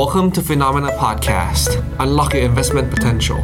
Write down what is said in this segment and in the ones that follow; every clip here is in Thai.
Welcome to Finnomena Podcast. Unlock your investment potential.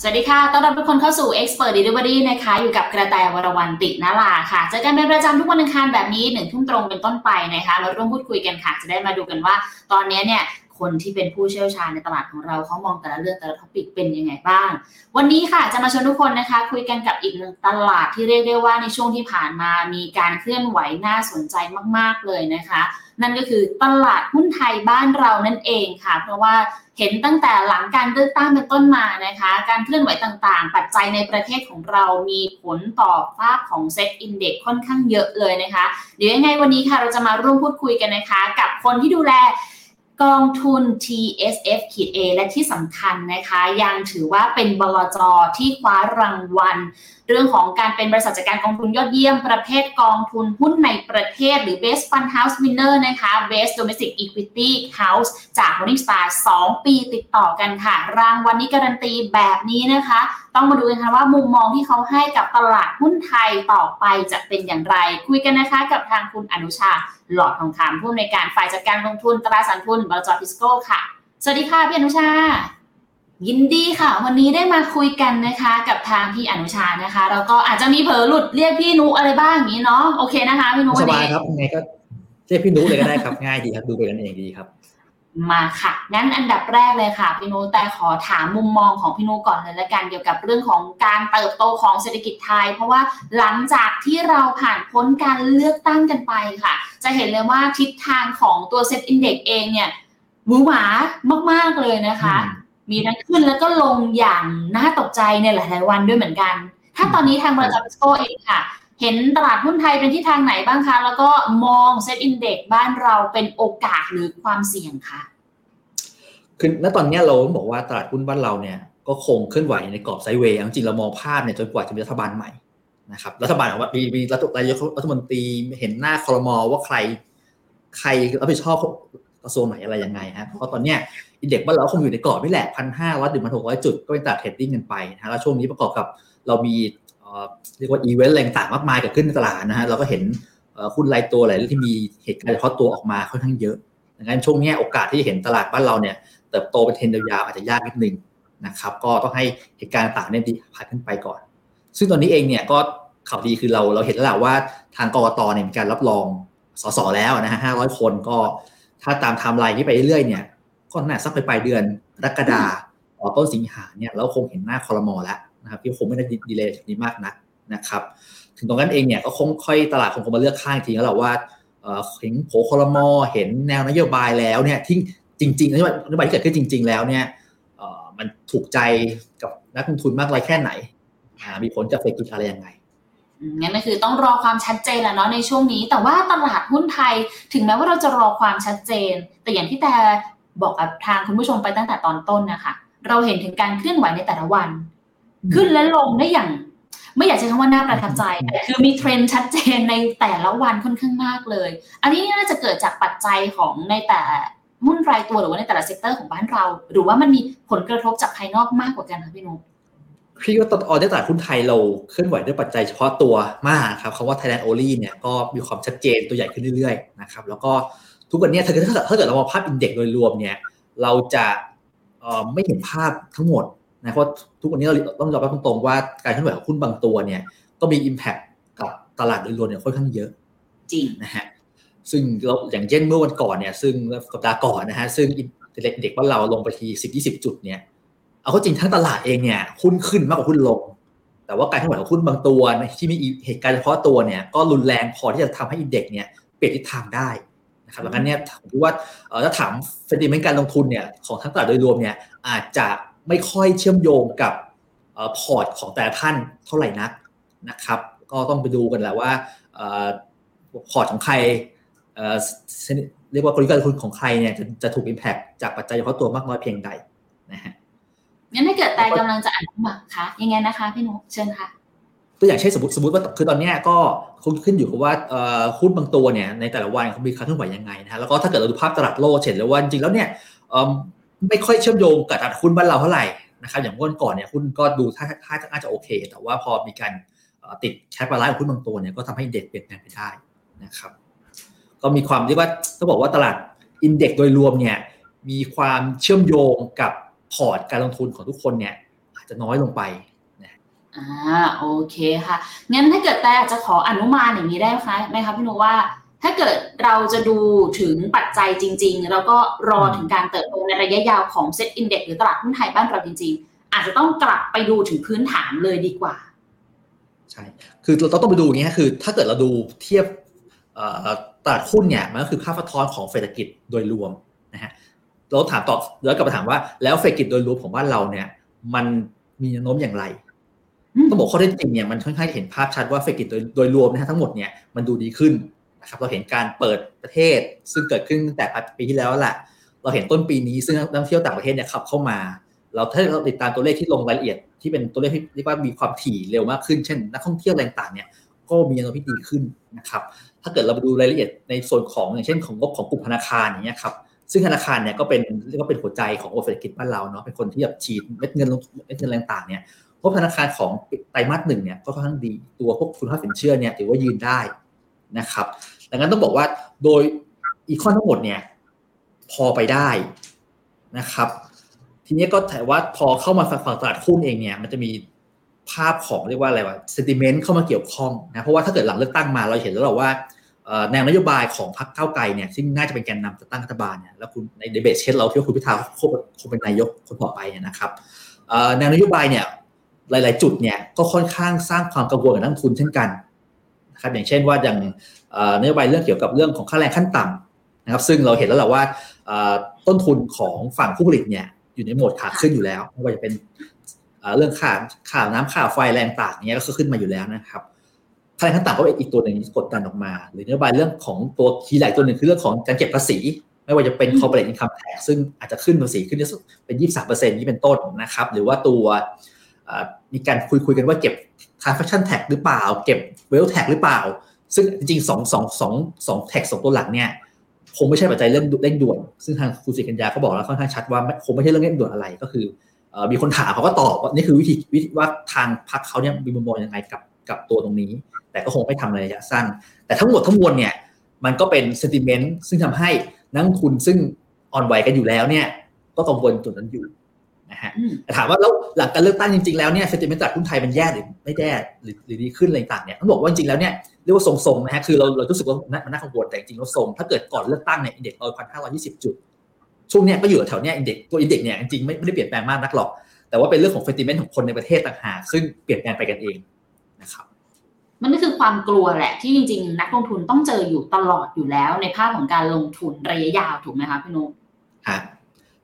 สวัสดีค่ะ ต้อนรับทุกคนเข้าสู่ Expert Delivery นะคะ อยู่กับกระแตวรวรรณตินาลาค่ะ เจอกันเป็นประจำทุกวันอังคารแบบนี้หนึ่งทุ่มตรงเป็นต้นไปนะคะ เราร่วมพูดคุยกันค่ะ จะได้มาดูกันว่า ตอนนี้เนี่ยคนที่เป็นผู้เชี่ยวชาญในตลาดของเราเขามองแต่ละเรื่องแต่ละ topic เป็นยังไงบ้าง วันนี้ค่ะจะมาชวนทุกคนนะคะ คุยกันกับอีกหนึ่งตลาดที่เรียกได้ว่าในช่วงที่ผ่านมามีการเคลื่อนไหวน่าสนใจมาก ๆเลยนะคะ นั่นก็คือตลาดหุ้นไทยบ้านเรานั่นเองค่ะ เพราะว่าเห็นตั้งแต่หลังการเลือกตั้งเป็นต้นมานะคะ การเคลื่อนไหวต่างๆ ปัจจัยในประเทศของเรามีผลต่อภาพของเซ็ตอินเด็กค่อนข้างเยอะเลยนะคะ เดี๋ยวยังไงวันนี้ค่ะเราจะมาร่วมพูดคุยกันนะคะ กับคนที่ดูแลกองทุน TSF ขีด A และที่สำคัญนะคะ ยังถือว่าเป็นบลจที่คว้ารางวัล เรื่องของการเป็นบริษัทจัดการกองทุนยอดเยี่ยมประเภทกองทุนหุ้นในประเทศ หรือ Best Fund House Winner นะคะ Best Domestic Equity House จาก Morningstar 2 ปีติดต่อกันค่ะ รางวัลนี้การันตีแบบนี้นะคะ ต้องมาดูกันค่ะว่ามุมมองที่เขาให้กับตลาดหุ้นไทยต่อไปจะเป็นอย่างไร คุยกันนะคะกับทางคุณอนุชาหลอดทองคำผู้อำนวยการฝ่ายจัดการลงทุนตราสารทุนบลจพิสโก้ค่ะ สวัสดีค่ะพี่อนุชา ยินดีค่ะ วันนี้ได้มาคุยกันนะคะ กับทางพี่อนุชานะคะแล้วก็อาจจะมีเผลอหลุดเรียกพี่นุอะไรบ้างอย่างนี้เนาะโอเคนะคะพี่นุสบายครับยังไงก็เรียกพี่นุเลยก็ได้ครับง่ายดีครับดูไปกันเองดีครับ มาค่ะงั้นอันดับแรกเลยค่ะพี่นุแต่ขอถามมุมมองของพี่นุก่อนเลยละกันเกี่ยวกับเรื่องของการเติบโตของเศรษฐกิจไทย เพราะว่าหลังจากที่เราผ่านพ้นการเลือกตั้งกันไปค่ะ จะเห็นเลยว่าทิศทางของตัว SET Index เองเนี่ยหวือหวามากๆเลยนะคะ มีทั้งขึ้นแล้วก็ลงอย่างน่าตกใจในหลาย ๆ วันด้วยเหมือนกัน ถ้าตอนนี้ทางบริษัททิสโก้เองค่ะ เห็นตลาดหุ้นไทยเป็นทิศทางไหนบ้างคะ แล้วก็มอง SET Index บ้านเราเป็นโอกาสหรือความเสี่ยงคะคือณตอนนี้เราบอกว่าตลาดหุ้นบ้านเราเนี่ยก็คงเคลื่อนไหวในกรอบ sideway จริงเรามองภาพเนี่ยจนกว่าจะมีรัฐบาลใหม่นะครับรัฐบาลของว่ามีมีรัฐนายกรัฐมนตรีเห็นหน้าคอรมอว่าใคร ใครรับผิดชอบ กระทรวงไหนอะไรยังไงฮะเพราะตอนเนี้ย index บ้านเราคงอยู่ในกรอบนี่แหละพันห้าร้อยถึงพันหกร้อยจุดก็เป็นตลาด trading กันไปนะฮะแล้วช่วงนี้ประกอบกับเรามีเรียกว่าอีเวนต์อะไรต่างมากมายเกิดขึ้นในตลาดนะฮะเราก็เห็นหุ้นรายตัวหลายเรื่องที่มีเหตุการณ์เฉพาะตัวออกมาค่อนข้างเยอะดังนั้นช่วงนี้โอกาสที่จะเห็นตลาดบ้านเราเนี่ยเติบโตเป็นเทรนด์ยาวอาจจะยากนิดนึงนะครับก็ต้องให้เหตุการณ์ต่างๆเนี่ยดีผ่านขึ้นไปก่อน ซึ่งตอนนี้เองเนี่ยก็ข่าวดีคือเราเราเห็นแล้วแหละว่าทางกกตเนี่ยมีการรับรองสสแล้วนะฮะห้าร้อยคนก็ ถ้าตามไทม์ไลน์ที่ไปเรื่อยๆเนี่ย ก็น่าสักไปปลายเดือนกรกฎาคมต้นสิงหาเนี่ยเราคงเห็นหน้าคอรมอแล้วนะครับที่คงไม่ได้ delay นี้มากนักนะครับ ถึงตรงนั้นเองเนี่ยก็คงค่อยตลาดคงมาเลือกข้างทีแล้วแหละว่าเห็นโผคอรมอเห็นแนวนโยบายแล้วเนี่ยที่จริงๆนโยบายนโยบายที่เกิดขึ้นจริง ๆ แล้วเนี่ยมันถูกใจกับนักลงทุนมากน้อยแค่ไหนมีผลจากเศรษฐกิจอะไรยังไง งั้นก็คือต้องรอความชัดเจนแหละเนาะในช่วงนี้ แต่ว่าตลาดหุ้นไทยถึงแม้ว่าเราจะรอความชัดเจน แต่อย่างที่แต่บอกกับทางคุณผู้ชมไปตั้งแต่ตอนต้นนะคะเราเห็นถึงการเคลื่อนไหวในแต่ละวัน ขึ้นและลงได้อย่าง ไม่อยากใช้คำว่าน่าประทับใจแต่คือมีเทรนด์ชัดเจนในแต่ละวันค่อนข้างมากเลย อันนี้น่าจะเกิดจากปัจจัยของในแต่หุ้นรายตัวหรือว่าในแต่ละ sector ของบ้านเรา หรือว่ามันมีผลกระทบจากภายนอกมากกว่ากันคะพี่นุ๊ก พี่ว่าตอนในตลาดหุ้นไทยเราเคลื่อนไหวด้วยปัจจัยเฉพาะตัวมากครับคำว่า Thailand Only เนี่ยก็มีความชัดเจนตัวใหญ่ขึ้นเรื่อยๆนะครับแล้วก็ทุกวันนี้ถ้าเกิดถ้าเกิดเรามองภาพ index โดยรวมเนี่ยเราจะไม่เห็นภาพทั้งหมดนะเพราะทุกวันนี้เราต้องยอมรับตรงๆว่าการเคลื่อนไหวของหุ้นบางตัวเนี่ยก็มี Impact กับตลาดโดยรวมเนี่ยค่อนข้างเยอะจริงนะฮะซึ่งเราอย่างเช่นเมื่อวันก่อนเนี่ยซึ่งสัปดาห์ก่อนนะฮะซึ่งเด็กๆว่าเราลงไปทีสิบยี่สิบจุดเนี่ย เอาเข้าจริงทั้งตลาดเองเนี่ยหุ้นขึ้นมากกว่าหุ้นลง แต่ว่าการเคลื่อนไหวของหุ้นบางตัวที่มีเหตุการณ์เฉพาะตัวเนี่ยก็รุนแรงพอที่จะทำให้อินเด็กซ์เนี่ยเปลี่ยนทิศทางได้นะครับดังนั้นเนี่ยผมคิดว่าถ้าถามเซนติเมนต์การลงทุนเนี่ยของทั้งตลาดโดยรวมเนี่ยอาจจะไม่ค่อยเชื่อมโยงกับพอร์ตของแต่ละท่านเท่าไหร่นักนะครับ ก็ต้องไปดูกันแหละว่าพอร์ตของใครเรียกว่ากลยุทธ์การลงทุนของใครเนี่ยจะจะถูกอิมแพคจากปัจจัยเฉพาะตัวมากน้อยเพียงใดนะฮะ งั้นถ้าเกิดแต่กำลังจะอ่านบักคะยังไงนะคะพี่นุเชิญค่ะตัวอย่างเช่นสมมติสมมติว่าคือตอนนี้ก็ขึ้นอยู่กับว่าหุ้นบางตัวเนี่ยในแต่ละวันเขามีการเคลื่อนไหวยังไงนะฮะแล้วก็ถ้าเกิดเราดูภาพตลาดโลกเห็นเลยว่าจริงแล้วเนี่ยไม่ค่อยเชื่อมโยงกับตลาดหุ้นบ้านเราเท่าไหร่นะครับอย่างวันก่อนเนี่ยหุ้นก็ดูถ้าถ้าน่าจะโอเค แต่ว่าพอมีการติด cash balance ของหุ้นบางตัวเนี่ยก็ทำให้เด็กเปลี่ยนแปลงไปได้นะครับ ก็มีความที่ว่าต้องบอกว่าตลาด index โดยรวมเนี่ยมีความเชื่อมโยงกับ พอร์ตการลงทุนของทุกคนเนี่ยอาจจะน้อยลงไปอ่าโอเคค่ะงั้นถ้าเกิดแต่จะขออนุมานอย่างนี้ได้ไหมคะไหมคะพี่นุว่าถ้าเกิดเราจะดูถึงปัจจัยจริง ๆ แล้วก็รอถึงการเติบโตในระยะยาวของ SET index หรือตลาดหุ้นไทยบ้านเราจริง ๆ อาจจะต้องกลับไปดูถึงพื้นฐานเลยดีกว่า ใช่ คือเราต้องไปดูอย่างนี้คือ ถ้าเกิดเราดูเทียบตลาดหุ้นเนี่ยมันก็คือภาพสะท้อนของเศรษฐกิจโดยรวมนะฮะ เราถามตอบแล้วกลับมาถามว่าแล้วเศรษฐกิจโดยรวมของบ้านเราเนี่ย มันมีแนวโน้มอย่างไรต้องบอกข้อเท็จจริงเนี่ยมันค่อนข้างเห็นภาพชัดว่าเศรษฐกิจโดยโดยรวมนะฮะทั้งหมดเนี่ยมันดูดีขึ้นนะครับเราเห็นการเปิดประเทศ ซึ่งเกิดขึ้นตั้งแต่ปีที่แล้วแหละเราเห็นต้นปีนี้ซึ่งนักท่องเที่ยวต่างประเทศเนี่ยขับเข้ามา เราถ้าเราติดตามตัวเลขที่ลงรายละเอียด ที่เป็นตัวเลขที่เรียกว่ามีความถี่เร็วมากขึ้นเช่น นักท่องเที่ยวต่างๆเนี่ยก็มีแนวโน้มที่ดีขึ้นนะครับถ้าเกิดเราไปดูรายละเอียดในส่วนของอย่างเช่นของงบของกลุ่มธนาคารอย่างเงี้ยครับ ซึ่งธนาคารเนี่ยก็เป็นเรียกว่าเป็นหัวใจของเศรษฐกิจบ้านเราเนาะเป็นคนที่แบบฉีดเม็ดเงินลงเม็ดเงินต่างๆเนี่ยพบธนาคารของไตรมาสหนึ่งเนี่ยก็ค่อนข้างดีตัวพวกคุณภาพสินเชื่อเนี่ยถือว่ายืนได้นะครับดังนั้นต้องบอกว่าโดยอีคอนทั้งหมดเนี่ยพอไปได้นะครับ ทีนี้ก็ถือว่าพอเข้ามาฝั่งตลาดหุ้นเองเนี่ยมันจะมีภาพของเรียกว่าอะไรวะเซติเมนต์เข้ามาเกี่ยวข้องนะเพราะว่าถ้าเกิดหลังเลือกตั้งมาเราเห็นแล้วเราว่า แนวนโยบายของพรรคก้าวไกลเนี่ยซึ่งน่าจะเป็นแกนนำจะตั้งรัฐบาลเนี่ยแล้วคุณในเดเบตเช่นเราที่ว่าคุณพิธาคงเป็นนายกคนต่อไปนะครับแนวนโยบายเนี่ยหลาย ๆ จุดเนี่ยก็ค่อนข้างสร้างความกังวลกับนักทุนเช่นกันนะครับอย่างเช่นว่าอย่างนโยบายเรื่องเกี่ยวกับเรื่องของค่าแรงขั้นต่ำนะครับซึ่งเราเห็นแล้วแหละว่าต้นทุนของฝั่งผู้ผลิตเนี่ยอยู่ในโหมดขาขึ้นอยู่แล้วไม่ว่าจะเป็นเรื่องค่าค่าน้ำค่าไฟแรงต่างเนี้ยก็ขึ้นมาอยู่แล้วนะครับ ค่าแรงขั้นต่ำก็เป็นอีกตัวหนึ่งที่กดดันออกมา หรือนโยบายเรื่องของตัวคีย์หลายตัวหนึ่งคือเรื่องของการเก็บภาษี ไม่ว่าจะเป็น corporate income tax ซึ่งอาจจะขึ้นภาษีขึ้นเป็น 23%นี้เป็นต้นนะครับ หรือว่าตัวมีการคุยคุยกันว่าเก็บ transaction tax หรือเปล่า เก็บ wealth tax หรือเปล่า ซึ่งจริงๆสองสองสองสองแท็กสองตัวหลักเนี่ยคงไม่ใช่ปัจจัยเรื่องเร่งด่วน ซึ่งทางคุณสิกัญญาเขาบอกแล้วค่อนข้างชัดว่าคงไม่ใช่เรื่องเร่งด่วนอะไรก็คือมีคนถามเขาก็ตอบว่านี่คือวิธีวิธีว่าทางพรรคเขาเนี่ยมีมุมมองยังไงกับกับตัวตรงนี้ แต่ก็คงไม่ทำในระยะสั้น แต่ทั้งหมดทั้งมวลเนี่ยมันก็เป็นเซนติเมนต์ซึ่งทำให้นักทุนซึ่งอ่อนไหวกันอยู่แล้วเนี่ยก็กังวลจุดนั้นอยู่ะฮะถามว่าแล้วหลังการเลือกตั้งจริงๆแล้วเนี่ยเซติเมนต์ตลาดหุ้นไทยมันแย่หรือไม่แย่หรือหรือดีขึ้นอะไรต่างเนี่ยต้องบอกว่าจริงๆแล้วเนี่ยเรียกว่าทรงๆนะฮะคือเราเรารู้สึกว่ามันน่ากังวลแต่จริงๆเราทรงถ้าเกิดก่อนเลือกตั้งเนี่ยอินเด็กซ์เราพันห้าร้อยยี่สิบจุดช่วงเนี้ยก็อยู่แถวเนี้ยอินเด็กซ์ตัวอินเด็กซ์เนี่ยจริงๆไม่ไม่ได้เปลี่ยนแปลงมากนักหรอก แต่ว่าเป็นเรื่องของเซติเมนต์ของคนในประเทศต่างหากซึ่งเปลี่ยนแปลงไปกันเองนะครับ มันก็คือความกลัวแหละที่จริง ๆ นักลงทุนต้องเจออยู่ตลอดอยู่แล้ว ในภาพของการลงทุนระยะยาวถูกไหมคะพี่นุ๊กฮะ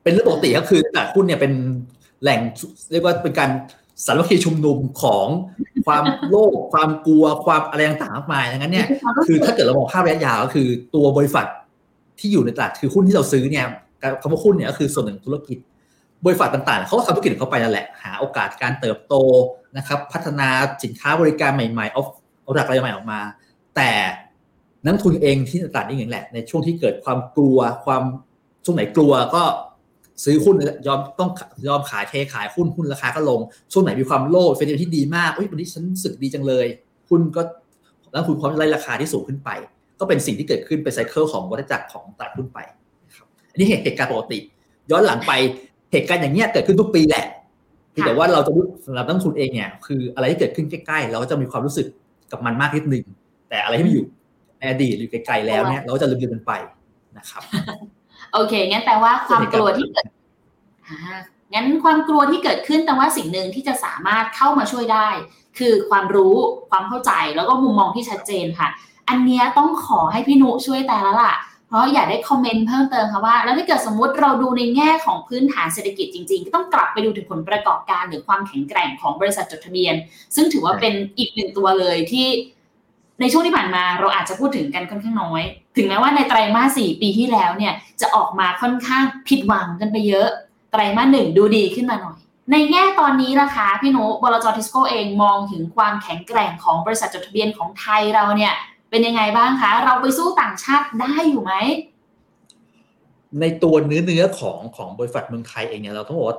เป็นเรื่องปกติก็คือตลาดหุ้นเนี่ยเป็นแหล่งเรียกว่าเป็นการสารคีชุมนุมของความโลภความกลัวความอะไรต่างๆมากมายดังนั้นเนี่ยคือถ้าเกิดเรามองภาพระยะยาวก็คือตัวบริษัทที่อยู่ในตลาดคือหุ้นที่เราซื้อเนี่ยคำว่าหุ้นเนี่ยก็คือส่วนหนึ่งธุรกิจ บริษัทต่างๆเขาทำธุรกิจของเขาไปนั่นแหละหาโอกาสการเติบโตนะครับ พัฒนาสินค้าบริการใหม่ๆเอา เอาดักอะไรใหม่ออกมา แต่นักทุนเองที่ตลาดนี่อย่างแหละ ในช่วงที่เกิดความกลัวความช่วงไหนกลัวก็ซื้อหุ้นยอมต้องยอมขายเทขายหุ้นหุ้นราคาก็ลง ช่วงไหนมีความโลภเฟนที่ดีมากเฮ้ยวันนี้ฉันสึกดีจังเลยหุ้นก็แล้วคุณพร้อมไล่ราคาที่สูงขึ้นไป ก็เป็นสิ่งที่เกิดขึ้นเป็นไซเคิลของวัฏจักรของตลาดหุ้นไปครับอันนี้เหตุการณ์ปกติ ย้อนหลังไปเหตุการณ์อย่างเงี้ยเกิดขึ้นทุกปีแหละแต่ว่าเราจะรู้สำหรับนักทุนเองเนี่ยคืออะไรที่เกิดขึ้นใกล้ๆเราก็จะมีความรู้สึก กับมันมากนิดนึงแต่อะไรที่มันอยู่ในอดีตหรือไกลๆแล้วเนี่ยเราก็จะลืมๆมันไปนะครับ โอเคงั้นแปลว่าความกลัวที่เกิดงั้นความกลัวที่เกิดขึ้นแต่ว่าสิ่งหนึ่งที่จะสามารถเข้ามาช่วยได้ คือความรู้ความเข้าใจแล้วก็มุมมองที่ชัดเจนค่ะ อันนี้ต้องขอให้พี่นุช่วยแต่ละล่ะ เพราะอยากได้คอมเมนต์เพิ่มเติมค่ะว่า แล้วถ้าเกิดสมมุติเราดูในแง่ของพื้นฐานเศรษฐกิจจริงๆ ก็ต้องกลับไปดูถึงผลประกอบการหรือความแข็งแกร่งของบริษัทจดทะเบียน ซึ่งถือว่าเป็นอีกหนึ่งตัวเลยที่ในช่วงที่ผ่านมาเราอาจจะพูดถึงกันค่อนข้างน้อย ถึงแม้ว่าในไตรมาสสี่ปีที่แล้วเนี่ยจะออกมาค่อนข้างผิดหวังกันไปเยอะ ไตรมาสหนึ่งดูดีขึ้นมาหน่อย ในแง่ตอนนี้ล่ะคะพี่นุบลจทิสโกเองมองถึงความแข็งแกร่งของบริษัทจดทะเบียนของไทยเราเนี่ย เป็นยังไงบ้างคะ เราไปสู้ต่างชาติได้อยู่ไหม ในตัวเนื้อเนื้อของของบริษัทเมืองไทยเองเนี่ยเราต้องบอกว่า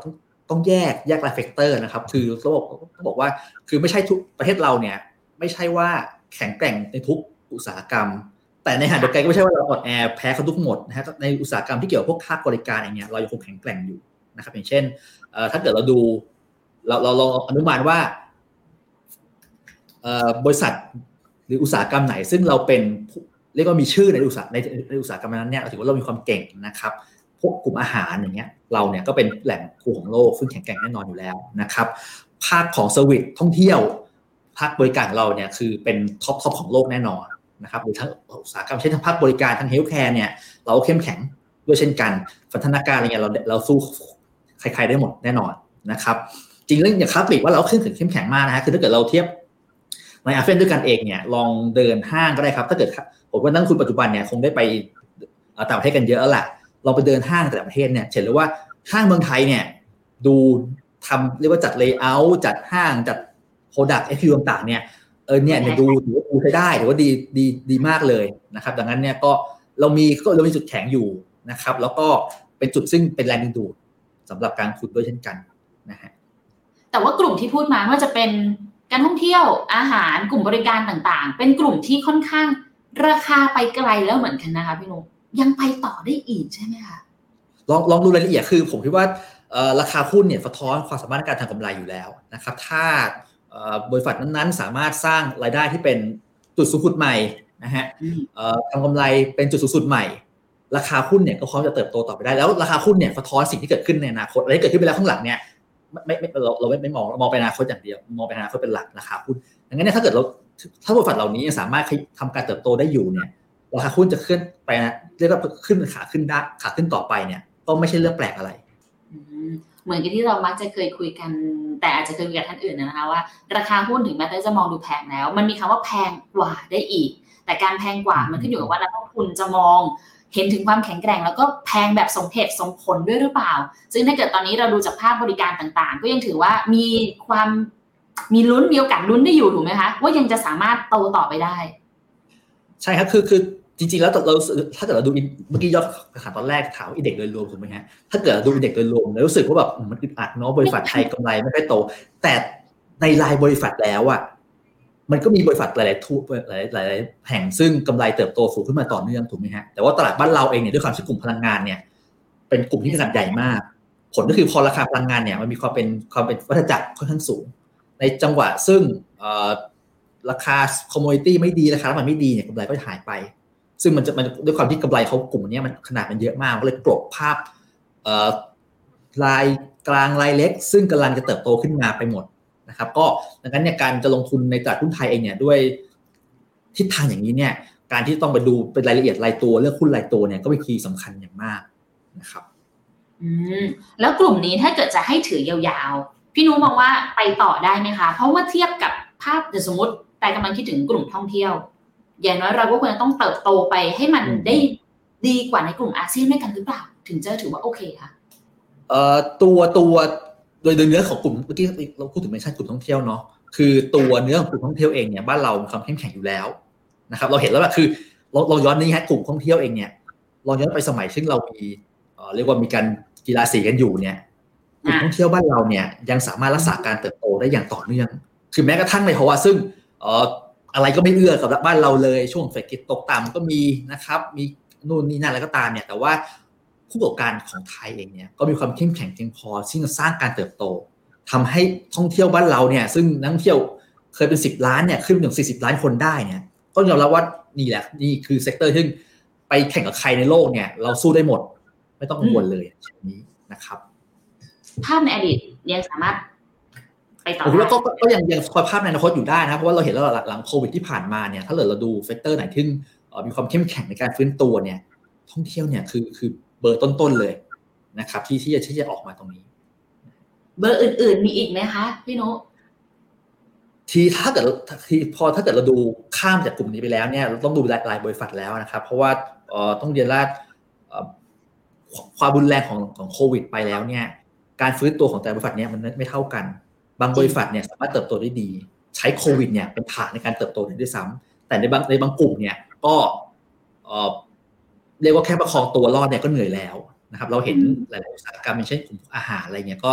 ต้องแยกแยกราย sector นะครับ คือต้องบอกต้องบอกว่าคือไม่ใช่ทุกประเทศเราเนี่ย ไม่ใช่ว่าแข็งแกร่งในทุกอุตสาหกรรม แต่ในขณะเดียวกันก็ไม่ใช่ว่าเราอ่อนแอแพ้เขาทุกหมดนะฮะในอุตสาหกรรมที่เกี่ยวกับพวกภาคบริการอย่างเงี้ยเรายังคงแข็งแกร่งอยู่นะครับ อย่างเช่นถ้าเกิดเราดู เราเราลองอนุมานว่าบริษัท หรืออุตสาหกรรมไหน ซึ่งเราเป็นเรียกว่ามีชื่อในอุตสาหในในอุตสาหกรรมนั้นเนี่ยถือว่าเรามีความเก่งนะครับพวกกลุ่มอาหารอย่างเงี้ยเราเนี่ยก็เป็นแหล่งครัวของโลกซึ่งแข็งแกร่งแน่นอนอยู่แล้วนะครับภาคของ service ท่องเที่ยว ภาคบริการเราเนี่ยคือเป็น top top ของโลกแน่นอนนะครับหรือทั้งอุตสาหกรรมเช่นทั้งภาคบริการทั้ง healthcare เนี่ยเราเข้มแข็งด้วยเช่นกันพัฒนาการอะไรเงี้ยเราเราสู้ใครๆได้หมดแน่นอนนะครับจริงเรื่องอย่างค้าปลีกว่าเราขึ้นถึงเข้มแข็งมากนะฮะคือถ้าเกิดเราเทียบ ในอาเซียนด้วยกันเองเนี่ยลองเดินห้างก็ได้ครับ ถ้าเกิดผมว่านักลงทุนปัจจุบันเนี่ยคงได้ไปต่างประเทศกันเยอะแล้วแหละเราไปเดินห้างต่างประเทศเนี่ยเห็นเลยว่าห้างเมืองไทยเนี่ยดูทำเรียกว่าจัด layer จัดห้างจัด product SKU ต่างๆเนี่ยเออเนี่ยดูถือว่าดูใช้ได้ถือว่าดีดีดีมากเลยนะครับ ดังนั้นเนี่ยก็เรามีก็เรามีจุดแข็งอยู่นะครับ แล้วก็เป็นจุดซึ่งเป็นแรงดึงดูดสำหรับการขุดด้วยเช่นกันนะฮะแต่ว่ากลุ่มที่พูดมาว่าจะเป็น การท่องเที่ยวอาหารกลุ่มบริการต่างๆ เป็นกลุ่มที่ค่อนข้างราคาไปไกลแล้วเหมือนกันนะคะพี่นุ๊กยังไปต่อได้อีกใช่ไหมคะลองลองดูรายละเอียดคือผมคิดว่าราคาหุ้นเนี่ยสะท้อนความสามารถในการทำกำไรอยู่แล้วนะครับถ้าบริษัทนั้นๆ สามารถสร้างรายได้ที่เป็นจุดสูงสุดใหม่นะฮะทำกำไรเป็นจุดสูงสุดใหม่ ราคาหุ้นเนี่ยก็พร้อมจะเติบโตต่อไปได้แล้วราคาหุ้นเนี่ยสะท้อนสิ่งที่เกิดขึ้นในอนาคตอะไรที่เกิดขึ้นไปแล้วข้างหลังเนี่ย ไม่ไม่เราเราไม่ไม่มองมองไปอนาคตอย่างเดียว มองไปอนาคตเป็นหลักราคาหุ้นดังนั้นเนี่ยถ้าเกิดเราถ้าบริษัทเหล่านี้สามารถทำการเติบโตได้อยู่เนี่ยราคาหุ้นจะขึ้นไปเรียกว่าขึ้นขาขึ้นได้ขาขึ้นต่อไปเนี่ย ก็ไม่ใช่เรื่องแปลกอะไรเหมือนกับที่เรามักจะเคยคุยกัน แต่อาจจะเคยคุยกับท่านอื่นนะคะว่า ราคาหุ้นถึงแม้จะมองดูแพงแล้ว มันมีคำว่าแพงกว่าได้อีก แต่การแพงกว่ามันขึ้นอยู่กับว่านักลงทุนจะมอง เห็นถึงความแข็งแกร่งแล้วก็แพงแบบสมเหตุสมผลด้วยหรือเปล่า ซึ่งถ้าเกิดตอนนี้เราดูจากภาคบริการต่างๆ ก็ยังถือว่ามีความมีลุ้นมีโอกาสลุ้นได้อยู่ถูกไหมคะ ว่ายังจะสามารถโตต่อไปได้ ใช่ครับคือคือจริงๆ แล้วเราถ้าเกิดเราดูเมื่อกี้ยอดขายตอนแรกถามอินเด็กโดยรวมถูกไหมฮะถ้าเกิดดู index โดยรวมแล้วรู้สึกว่าแบบมันอึดอัดเนาะบริษัทไทยกำไรไม่ค่อยโต แต่ในรายบริษัทแล้วอะ มันก็มีบริษัทหลายๆทุกหลายหลายแห่งซึ่งกำไรเติบโตสูงขึ้นมาต่อเนื่องถูกไหมฮะแต่ว่าตลาดบ้านเราเองเนี่ยด้วยความที่กลุ่มพลังงานเนี่ยเป็นกลุ่มที่ขนาดใหญ่มาก ผลก็คือพอราคาพลังงานเนี่ยมันมีความเป็นความเป็นวัฏจักรค่อนข้างสูง ในจังหวะซึ่งราคา commodity ไม่ดีราคาน้ำมันไม่ดีเนี่ยกำไรก็หายไป ซึ่งมันจะมันด้วยความที่กำไรเขากลุ่มนี้มันขนาดมันเยอะมากก็เลยกลบภาพรายกลางรายเล็ก ซึ่งกำลังจะเติบโตขึ้นมาไปหมด นะครับ ก็ดังนั้นเนี่ยการจะลงทุนในตลาดหุ้นไทยเองเนี่ยด้วยทิศทางอย่างนี้เนี่ยการที่ต้องไปดูเป็นรายละเอียดรายตัวเลือกหุ้นรายตัวเนี่ยก็เป็นคีย์สำคัญอย่างมากนะครับอืมแล้วกลุ่มนี้ถ้าเกิดจะให้ถือยาวๆ พี่นุ้มองว่าไปต่อได้ไหมคะ เพราะว่าเทียบกับภาพเดี๋ยวสมมติแต่กำลังคิดถึงกลุ่มท่องเที่ยว อย่างน้อยเราก็ควรจะต้องเติบโตไปให้มันได้ดีกว่าในกลุ่มอาเซียนด้วยกันหรือเปล่า ถึงจะถือว่าโอเคค่ะเอ่อตัวตัว โดยโดยเนื้อของกลุ่มเมื่อกี้เราพูดถึงเมชั่นกลุ่มท่องเที่ยวเนาะคือตัวเนื้อของกลุ่มท่องเที่ยวเองเนี่ยบ้านเรามีความเข้มแข็งอยู่แล้วนะครับ เราเห็นแล้วว่าคือเราเราย้อนนี้ฮะกลุ่มท่องเที่ยวเองเนี่ยเราย้อนไปสมัยซึ่งเรามีเรียกว่ามีการกีฬาสีกันอยู่เนี่ยกลุ่มท่องเที่ยวบ้านเราเนี่ยยังสามารถรักษาการเติบโตได้อย่างต่อเนื่อง คือแม้กระทั่งในภาวะซึ่งอะไรก็ไม่เอื้อกับบ้านเราเลยช่วงเศรษฐกิจตกต่ำก็มีนะครับ มีนู่นนี่นั่นอะไรก็ตามเนี่ย แต่ว่า ผู้ประกอบการของไทยเองเนี่ยก็มีความเข้มแข็งเพียงพอที่จะสร้างการเติบโตทำให้ท่องเที่ยวบ้านเราเนี่ยซึ่งนักท่องเที่ยวเคยเป็นสิบล้านเนี่ยขึ้นถึงสี่สิบล้านคนได้เนี่ยก็ยอมรับว่านี่แหละนี่คือ sector ที่ไปแข่งกับใครในโลกเนี่ยเราสู้ได้หมด ไม่ต้องกังวลเลยนี้นะครับ ภาพในอดีตยังสามารถไปต่อผมว่าก็ก็ยังยังคอยภาพในอนาคตอยู่ได้นะเพราะว่าเราเห็นแล้วหลังโควิดที่ผ่านมาเนี่ยถ้าเกิดเราดู sector ไหนที่มีความเข้มแข็งในการฟื้นตัวเนี่ย ท่องเที่ยวเนี่ยคือคือ เบอร์ต้นๆเลยนะครับ ที่ที่จะที่จะออกมาตรงนี้ เบอร์อื่น ๆ มีอีกไหมคะพี่นุทีถ้าเกิดทีพอถ้าเกิดเราดูข้ามจากกลุ่มนี้ไปแล้วเนี่ยเราต้องดูรายบริษัทแล้วนะครับ เพราะว่าต้องเรียนว่าความรุนแรงของของโควิด ไปแล้วเนี่ย การฟื้นตัวของแต่บริษัทเนี่ยมันไม่เท่ากัน บางบริษัทเนี่ยสามารถเติบโตได้ดี ใช้โควิดเนี่ยเป็นฐานในการเติบโตได้ด้วยซ้ำแต่ในบางในบางกลุ่มเนี่ยก็ เรียกว่าแค่ประคองตัวรอดเนี่ยก็เหนื่อยแล้วนะครับ เราเห็นหลายๆอุตสาหกรรมอย่างเช่นกลุ่มอาหารอะไรเงี้ยก็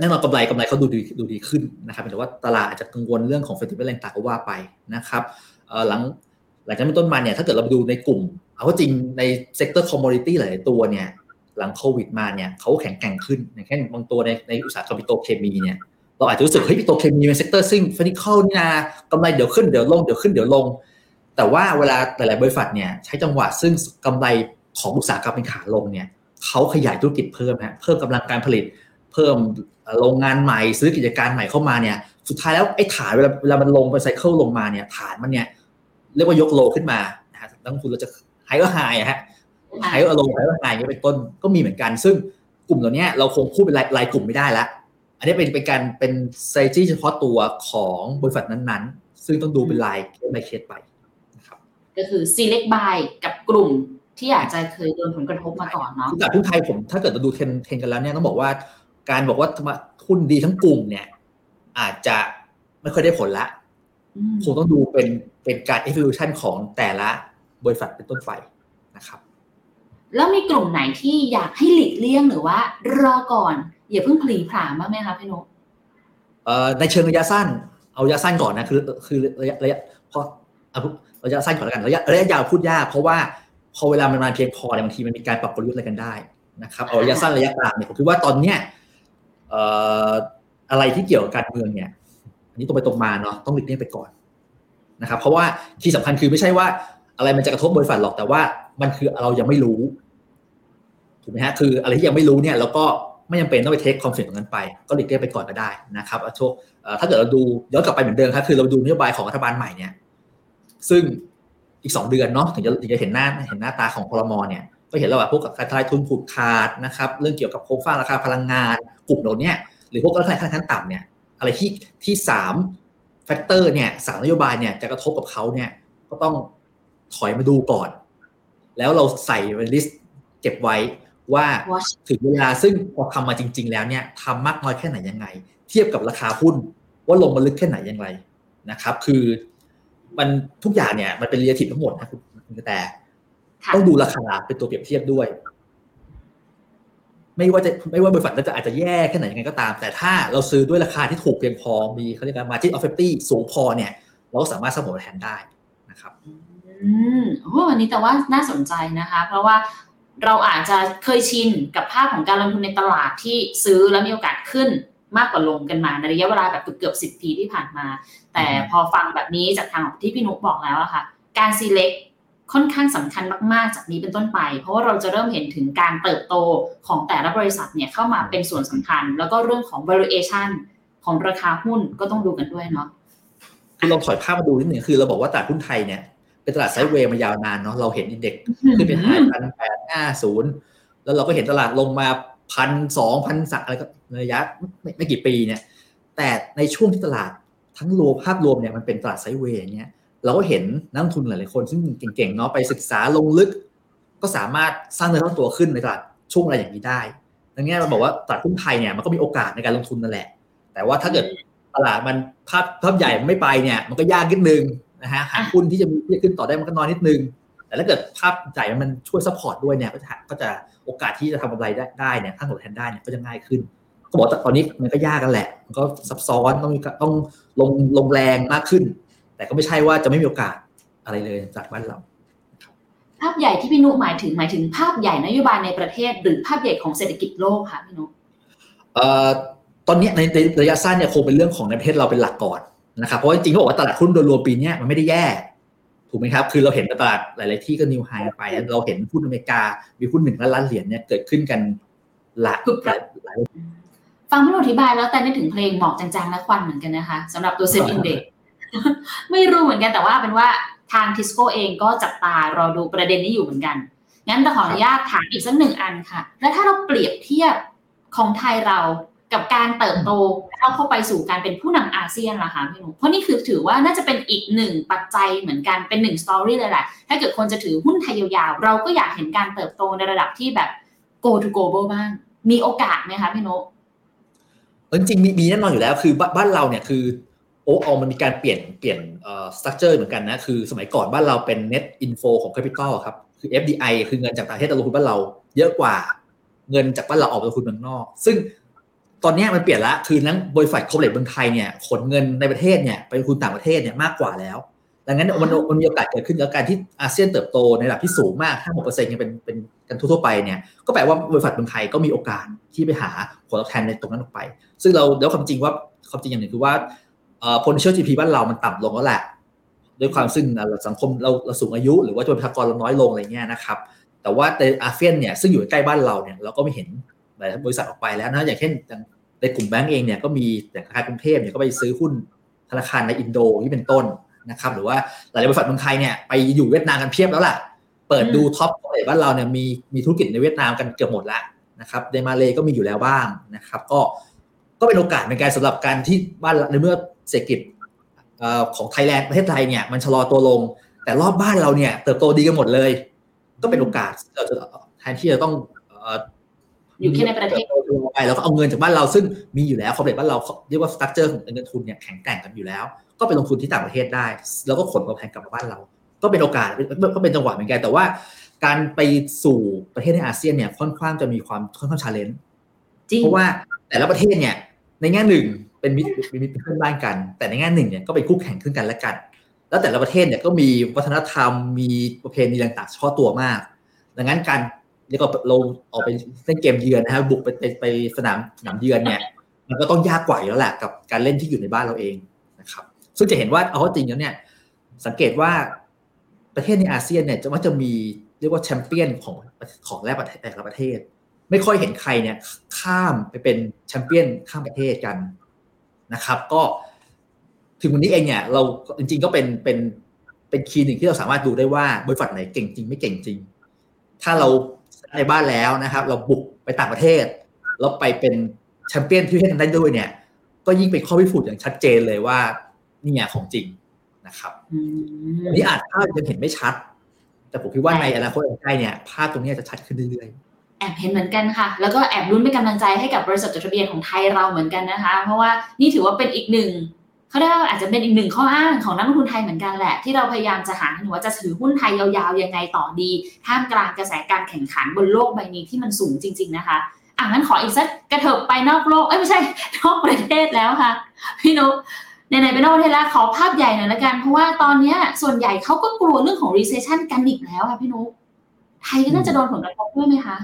แน่นอนกำไรกำไรเขาดูดีดูดีขึ้นนะครับแต่ว่าตลาดอาจจะกังวลเรื่องของเฟสติวัลแรงต่างก็ว่าไปนะครับหลังหลังจากนั้นเป็นต้นมาเนี่ยถ้าเกิดเราไปดูในกลุ่ม เอาว่าจริงใน sector commodity หลายตัวเนี่ยหลังโควิดมาเนี่ยเขาแข็งแกร่งขึ้นอย่างเช่นบางตัวในในอุตสาหกรรมปิโตรเคมีเนี่ยเราอาจจะรู้สึกเฮ้ยปิโตรเคมีเป็น sector ซึ่ง cyclical นี่นะกำไรเดี๋ยวขึ้นเดี๋ยวลงเดี๋ยวขึ้นเดี๋ยวลง แต่ว่าเวลาหลาย ๆ บริษัทเนี่ยใช้จังหวะซึ่งกำไรของอุตสาหกรรมเป็นขาลงเนี่ยเขาขยายธุรกิจเพิ่มฮะเพิ่มกำลังการผลิต เพิ่มโรงงานใหม่ซื้อกิจการใหม่เข้ามาเนี่ยสุดท้ายแล้วไอ้ฐานเวลาเวลามันลงไปไซเคิลลงมาเนี่ยฐานมันเนี่ยเรียกว่ายกโลขึ้นมานะฮะนักลงทุนเราจะไฮก็ไฮอะฮะไฮก็ลงไฮก็ไฮก็เป็นต้นก็มีเหมือนกัน ซึ่งกลุ่มเหล่านี้เราคงพูดเป็นรายรายกลุ่มไม่ได้ละอันนี้เป็นเป็นการเป็น strategy เฉพาะตัวของบริษัทนั้น ๆ ซึ่งต้องดูเป็นรายเคส by เคสไปนะครับ ก็คือ select buy กับกลุ่มที่อาจจะเคยโดนผลกระทบมาก่อนเนาะตลาดหุ้นไทยผมถ้าเกิดเราดู trend trend กันแล้วเนี่ยต้องบอกว่า การบอกว่าหุ้นดีทั้งกลุ่มเนี่ย อาจจะไม่ค่อยได้ผลละอืมคงต้องดูเป็นเป็นการ evaluation ของแต่ละบริษัทเป็นต้นไปนะครับ แล้วมีกลุ่มไหนที่อยากให้หลีกเลี่ยงหรือว่า รอก่อน อย่าเพิ่งผลีผลามบ้างไหมคะพี่นุ๊กเอ่อในเชิงระยะสั้น เอาระยะสั้นก่อนนะคือคือระยะระยะพอเอา ระยะสั้นก่อนแล้วกันระยะระยะยาวพูดยาก เพราะว่าพอเวลามันมาเพียงพอเนี่ยบางทีมันมีการปรับกลยุทธ์อะไรกันได้นะครับเอาระยะสั้นระยะกลางเนี่ยผมคิดว่าตอนเนี้ยอะไรที่เกี่ยวกับการเมืองเนี่ยอันนี้ตรงไปตรงมาเนาะต้องหลีกเลี่ยงไปก่อนนะครับเพราะว่าที่สำคัญคือไม่ใช่ว่า อะไรมันจะกระทบบริษัทหรอกแต่ว่ามันคือเรายังไม่รู้ถูกไหมฮะคืออะไรที่ยังไม่รู้เนี่ยแล้วก็ไม่จำเป็นต้องไปเทคคอมเฟนตรงนั้นไป ก็หลีกเลี่ยงไปก่อนก็ได้นะครับเอาโชคถ้าเกิดเราดูย้อนกลับไปเหมือนเดิมครับคือเราดูนโยบายของรัฐบาลใหม่เนี่ย ซึ่งอีกสองเดือนเนาะถึงจะถึงจะเห็นหน้าเห็นหน้าตาของครม.เนี่ยก็เห็นแล้วว่าพวกการทลายทุนผูกขาดนะครับเรื่องเกี่ยวกับโครงสร้างราคาพลังงานกลุ่มเหล่าเนี้ยหรือพวกราคาขั้นต่ำเนี่ยอะไรที่ที่สาม factor เนี่ยสามนโยบายเนี่ยจะกระทบกับเขาเนี่ยก็ต้องถอยมาดูก่อน แล้วเราใส่เป็น list เก็บไว้ว่า Watch ถึงเวลาซึ่งพอทำมาจริง ๆ แล้วเนี่ยทำมากน้อยแค่ไหนยังไง เทียบกับราคาหุ้นว่าลงมาลึกแค่ไหนยังไงนะครับ คือ มันทุกอย่างเนี่ยมันเป็นเรียทีฟทั้งหมดนะคุณคุณกระแตค่ะต้องดูราคาเป็นตัวเปรียบเทียบด้วย ไม่ว่าจะไม่ว่าบริษัทนั้นจะอาจจะแย่แค่ไหนยังไงก็ตาม แต่ถ้าเราซื้อด้วยราคาที่ถูกเพียงพอมีเขาเรียกว่า margin of safety สูงพอเนี่ย เราก็สามารถสร้างผลตอบแทนได้นะครับ อืมโอ้วันนี้แต่ว่าน่าสนใจนะคะ เพราะว่าเราอาจจะเคยชินกับภาพของการลงทุนในตลาดที่ซื้อแล้วมีโอกาสขึ้นมากกว่าลงกันมาในระยะเวลาแบบเกือบๆสิบปีที่ผ่านมา แต่อืมพอฟังแบบนี้จากทางที่พี่นุกบอกแล้วอะค่ะ การ select ค่อนข้างสำคัญมาก ๆ จากนี้เป็นต้นไป เพราะว่าเราจะเริ่มเห็นถึงการเติบโตของแต่ละบริษัทเนี่ยเข้ามาเป็นส่วนสำคัญ แล้วก็เรื่องของ valuation ของราคาหุ้นก็ต้องดูกันด้วยเนาะคือลองถอยภาพมาดูนิดหนึ่งคือเราบอกว่าตลาดหุ้นไทยเนี่ยเป็นตลาดไซด์เวย์มายาวนานเนาะเราเห็นอินเด็กซ์ขึ้นไปหาพันแปดห้าศูนย์แล้วเราก็เห็นตลาดลงมาพันสองพันสอะไรก็ในระยะไม่ไม่กี่ปีเนี่ย แต่ในช่วงที่ตลาด ทั้งรวมภาพรวมเนี่ยมันเป็นตลาดไซเวย์อย่างเงี้ยเราก็เห็นนักทุนหลายๆคน ซึ่งเก่งๆเนาะไปศึกษาลงลึก ก็สามารถสร้างเนื้อสร้างตัวขึ้นในตลาดช่วงอะไรอย่างนี้ได้ดังนั้นเราบอกว่าตลาดหุ้นไทยเนี่ยมันก็มีโอกาสในการลงทุนนั่นแหละ แต่ว่าถ้าเกิดตลาดมันภาพภาพใหญ่ไม่ไปเนี่ยมันก็ยากนิดนึงนะฮะหาหุ้นที่จะมีที่จะขึ้นต่อได้มันก็น้อยนิดนึง แต่ถ้าเกิดภาพใหญ่มันช่วย support ด้วยเนี่ยก็จะก็จะโอกาสที่จะทำกำไรได้ได้เนี่ยถ้าผลตอบแทนได้เนี่ยก็จะง่ายขึ้น ก็บอกว่าตอนนี้มันก็ยากกันแหละ มันก็ซับซ้อนต้องมีต้องลงลงแรงมากขึ้น แต่ก็ไม่ใช่ว่าจะไม่มีโอกาสอะไรเลยจากบ้านเรา ภาพใหญ่ที่พี่นุหมายถึงหมายถึงภาพใหญ่นโยบายในประเทศ หรือภาพใหญ่ของเศรษฐกิจโลกค่ะพี่นุเอ่อตอนเนี้ยในในระยะสั้นเนี่ยคงเป็นเรื่องของในประเทศเราเป็นหลักก่อนนะครับเพราะว่าจริงๆเขาบอกว่าตลาดหุ้นโดยรวมปีเนี้ยมันไม่ได้แย่ถูกไหมครับ คือเราเห็นตลาดหลาย ๆ ที่ก็ new high ไป เราเห็นหุ้นอเมริกา มีหุ้นหนึ่งล้านล้านเหรียญเนี่ยเกิดขึ้นกันหลายหลายหลาย ฟังพี่นุอธิบายแล้วแต่นึกถึงเพลงหมอกจางๆและควันเหมือนกันนะคะสำหรับตัว SET Index ไม่รู้เหมือนกันแต่ว่าเป็นว่าทางทิสโก้เองก็จับตารอดูประเด็นนี้อยู่เหมือนกัน งั้นแต่ขออนุญาตถามอีกสักหนึ่งอันค่ะ แล้วถ้าเราเปรียบเทียบของไทยเรากับการเติบโตเข้าเข้าไปสู่การเป็นผู้นำอาเซียนล่ะคะพี่หนุ่มเพราะนี่คือถือว่าน่าจะเป็นอีกหนึ่งปัจจัยเหมือนกันเป็นหนึ่ง story เลยแหละถ้าเกิดคนจะถือหุ้นไทยยาวๆ เราก็อยากเห็นการเติบโตในระดับที่แบบ go to global บ้าง มีโอกาสไหมคะพี่โนก เออจริงมีมีแน่นอนอยู่แล้วคือบ้านบ้านเราเนี่ยคือโอ้เอามันมีการเปลี่ยนเปลี่ยนเอ่อ structure เหมือนกันนะคือสมัยก่อนบ้านเราเป็น net inflow ของ capital ครับคือ FDI คือเงินจากต่างประเทศลงทุนบ้านเรา เยอะกว่าเงินจากบ้านเราออกไปลงทุนเมืองนอก ซึ่งตอนนี้มันเปลี่ยนละคือนั้นบริษัทคอมเพล็กซ์เมืองไทยเนี่ยขนเงินในประเทศเนี่ยไปลงทุนต่างประเทศเนี่ยมากกว่าแล้วดังนั้นมันมันมีโอกาสเกิดขึ้นแล้วการที่อาเซียนเติบโตในระดับที่สูงมาก5-6%ยังเป็นเป็น กันทั่วไปเนี่ยก็แปลว่าบริษัทเมืองไทยก็มีโอกาสที่ไปหาผลตอบแทนในตรงนั้นออกไป ซึ่งเราแล้วความจริงว่าความจริงอย่างหนึ่งคือว่าเอ่อ potential GDP บ้านเรามันต่ำลงแล้วแหละด้วยความซึ่งสังคมเราเราสูงอายุ หรือว่าจำนวนประชากรเราน้อยลงอะไรเงี้ยนะครับแต่ว่าในอาเซียนเนี่ยซึ่งอยู่ใกล้บ้านเราเนี่ยเราก็ไม่เห็นหลายบริษัทออกไปแล้วนะอย่างเช่นในกลุ่มแบงก์เองเนี่ยก็มีอย่างธนาคารกรุงเทพเนี่ยก็ไปซื้อหุ้นธนาคารในอินโดที่เป็นต้นนะครับหรือว่าหลายบริษัทเมืองไทยเนี่ยไปอยู่เวียดนามกันเพียบแล้วล่ะ เปิดดู top เลยบ้านเราเนี่ยมีมีธุรกิจในเวียดนามกันเกือบหมดแล้วนะครับในมาเลก็มีอยู่แล้วบ้างนะครับ ก็ก็เป็นโอกาสในการสำหรับการที่บ้านในเมื่อเศรษฐกิจของไทยแลนด์ประเทศไทยเนี่ยมันชะลอตัวลง แต่รอบบ้านเราเนี่ยเติบโตดีกันหมดเลย ก็เป็นโอกาสเราจะแทนที่จะต้องอยู่แค่ในประเทศไปแล้วก็เอาเงินจากบ้านเราซึ่งมีอยู่แล้ว corporate บ้านเราเรียกว่า structure ของเงินทุนเนี่ยแข็งแกร่งกันอยู่แล้ว ก็ไปลงทุนที่ต่างประเทศได้ แล้วก็ขนกำไรกลับมาบ้านเรา ก็เป็นโอกาสก็เป็นจังหวะเหมือนกันแต่ว่าการไปสู่ประเทศในอาเซียนเนี่ยค่อนข้างจะมีความค่อนข้าง challengeเพราะว่าแต่ละประเทศเนี่ย ในแง่หนึ่งเป็นมิตรเป็นเพื่อนบ้านกัน แต่ในแง่หนึ่งเนี่ยก็เป็นคู่แข่งขึ้นกันและกัน แล้วแต่ละประเทศเนี่ยก็มีวัฒนธรรมมีประเพณีต่างๆเฉพาะตัวมาก ดังนั้นการนี่ก็เราออกไปเล่นเกมเยือนนะครับบุกไปไปไปสนามสนามเยือนเนี่ย มันก็ต้องยากกว่าแล้วแหละกับการเล่นที่อยู่ในบ้านเราเองนะครับ ซึ่งจะเห็นว่าเอาจริงแล้วเนี่ยสังเกตว่า ประเทศในอาเซียนเนี่ยจะว่าจะมีเรียกว่าแชมเปี้ยนของของแต่ละประเทศ ไม่ค่อยเห็นใครเนี่ยข้ามไปเป็นแชมเปี้ยนข้ามประเทศกันนะครับ ก็ถึงวันนี้เองเนี่ยเราจริงๆก็เป็นเป็นเป็นคีย์หนึ่งที่เราสามารถดูได้ว่าบริษัทไหนเก่งจริงไม่เก่งจริง ถ้าเราในบ้านแล้วนะครับ เราบุกไปต่างประเทศแล้วไปเป็นแชมเปี้ยนที่ประเทศนั้นได้ด้วยเนี่ย ก็ยิ่งเป็นข้อพิสูจน์อย่างชัดเจนเลยว่านี่ไงของจริง นะครับนี่อาจภาพยังเห็นไม่ชัด แต่ผมคิดว่าในอนาคตใกล้เนี่ยภาพตรงนี้จะชัดขึ้นเรื่อยๆแอบเห็นเหมือนกันค่ะ แล้วก็แอบรุ้นเป็นกำลังใจให้กับบริษัทจดทะเบียนของไทยเราเหมือนกันนะคะ เพราะว่านี่ถือว่าเป็นอีกหนึ่งเขาได้อาจจะเป็นอีกหนึ่งข้ออ้างของนักลงทุนไทยเหมือนกันแหละ ที่เราพยายามจะหาหนูว่าจะถือหุ้นไทยยาวๆยังไงต่อดี ท่ามกลางกระแสการแข่งขันบนโลกใบนี้ที่มันสูงจริง ๆนะคะอะงั้นขออีกสักกระเถิบไปนอกโลกเอ้ยไม่ใช่นอกประเทศแล้วค่ะพี่นุ๊ก ในไหนไปนอกประเทศแล้วขอภาพใหญ่หน่อยละกัน เพราะว่าตอนนี้ส่วนใหญ่เขาก็กลัวเรื่องของ recession กันอีกแล้วค่ะพี่นุ๊กไทยก็น่าจะโดนผลกระทบด้วยไหมคะ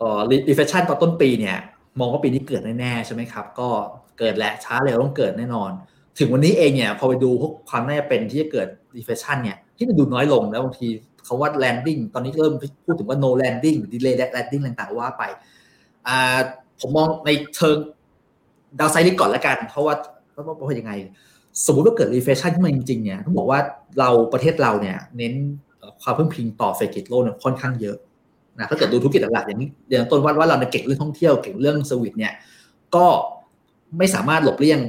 อ๋อ recession ตอนต้นปีเนี่ย มองว่าปีนี้เกิดแน่ๆใช่ไหมครับ ก็เกิดแหละช้าเร็วต้องเกิดแน่นอน ถึงวันนี้เองเนี่ยพอไปดูพวกความน่าจะเป็นที่จะเกิด recession เนี่ยที่มันดูน้อยลงแล้วบางทีเขาว่า landing ตอนนี้เริ่มพูดถึงว่า no landing delay landing ต่างๆว่าไปอ่าผมมองในเชิงดาวไซด์ก่อนล้วกัน เพราะว่า เพราะว่ายังไง สมมติว่าเกิด recession ขึ้นมาจริงๆเนี่ยต้องบอกว่าเราประเทศเราเนี่ย เน้นความพึ่งพิงต่อเศรษฐกิจโลกเนี่ยค่อนข้างเยอะนะถ้าเกิดดูธุรกิจหลักๆอย่างนี้อย่างต้นว่าว่าเราเก่งเรื่องท่องเที่ยวเก่งเรื่องสวิตเนี่ยก็ไม่สามารถหลบเลี่ยง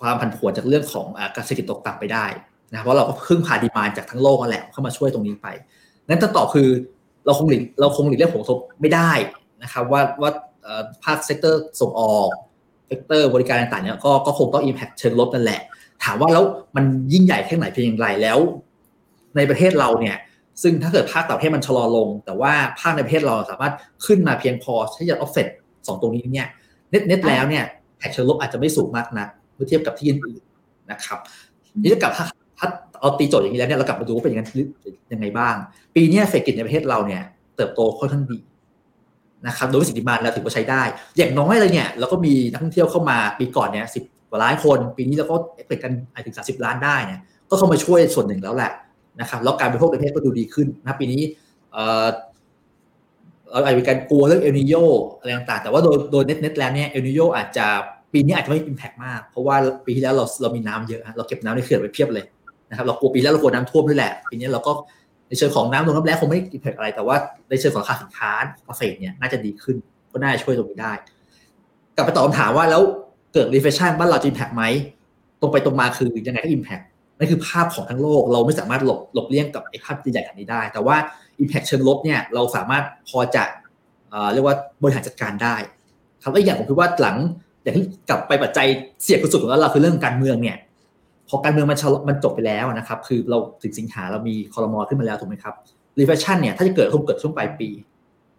ความผันผวนจากเรื่องของการเศรษฐกิจตกต่ำไปได้นะเพราะเราก็พึ่งพาดีมานจากทั้งโลกนั่นแหละเข้ามาช่วยตรงนี้ไป นั้นถ้าต่อคือเราคงหลีกเราคงหลีกเลี่ยงผลกระทบไม่ได้นะครับว่าว่าภาค sector ส่งออก sector บริการต่างๆเนี่ยก็ก็คงต้อง impact เชิงลบนั่นแหละ ถามว่าแล้วมันยิ่งใหญ่แค่ไหนเพียงอย่างไรแล้ว ในประเทศเราเนี่ย ซึ่งถ้าเกิดภาคต่างประเทศมันชะลอลง แต่ว่าภาคในประเทศเราสามารถขึ้นมาเพียงพอที่จะออฟเซ็ตสองตรงนี้เนี่ย net net แล้วเนี่ย impact เชิงลบอาจจะไม่สูงมากนะเมื่อเทียบกับที่อื่นๆนะครับนี่จะกลับถ้าถ้าเอาตีโจทย์อย่างนี้แล้วเนี่ยเรากลับมาดูว่าเป็นอย่างนั้นยังไงบ้าง ปีนี้เศรษฐกิจในประเทศเราเนี่ย เติบโตค่อนข้างดี นะครับโดยสิทธิมาเราถือว่าใช้ได้ อย่างน้อยเลยเนี่ยเราก็มีนักท่องเที่ยวเข้ามาปีก่อนเนี่ยสิบกว่าล้านคน ปีนี้เราก็เป็นกันถึงสาสิบล้านได้เนี่ยก็เข้ามาช่วยส่วนหนึ่งแล้วแหละนะครับแล้วการบริโภคในประเทศก็ดูดีขึ้นนะปีนี้เอ่อเราอาจจะมีการกลัวเรื่องเอลนิโยอะไรต่างๆแต่ว่าโดยโดยเน็ตเน็ตแล้วเนี่ยเอลนิโยอาจจะปีนี้อาจจะไม่ impact มาก เพราะว่าปีที่แล้วเราเรามีน้ำเยอะเราเก็บน้ำในเขื่อนไว้เพียบเลยนะครับเรากลัวปีแล้วเรากลัวน้ำท่วมด้วยแหละปีนี้เราก็ ในเชิงของน้ำลงน้ำแล้งคงไม่ impact อะไร แต่ว่าในเชิงของราคาสินค้าเกษตรเนี่ยน่าจะดีขึ้น ก็น่าจะช่วยตรงนี้ได้ กลับไปตอบคำถามว่าแล้วเกิด recession บ้านเราจะ impact ไหมตรงไปตรงมาคือยังไงก็ impact นั่นคือภาพของทั้งโลก เราไม่สามารถหลบหลบเลี่ยงกับไอ้ภาพใหญ่ๆแบบนี้ได้ แต่ว่า impact เชิงลบเนี่ยเราสามารถพอจะเรียกว่าบริหารจัดการได้ครับและอย่างผมคิดว่าหลังอย่างที่กลับไปปัจจัยเสี่ยงสุดของเราคือเรื่องการเมืองเนี่ย พอการเมืองมันมันจบไปแล้วนะครับ คือเราถึงสิงหาเรามีคอรมอขึ้นมาแล้วถูกไหมครับ recession เนี่ยถ้าจะเกิดคงเกิดช่วงปลายปี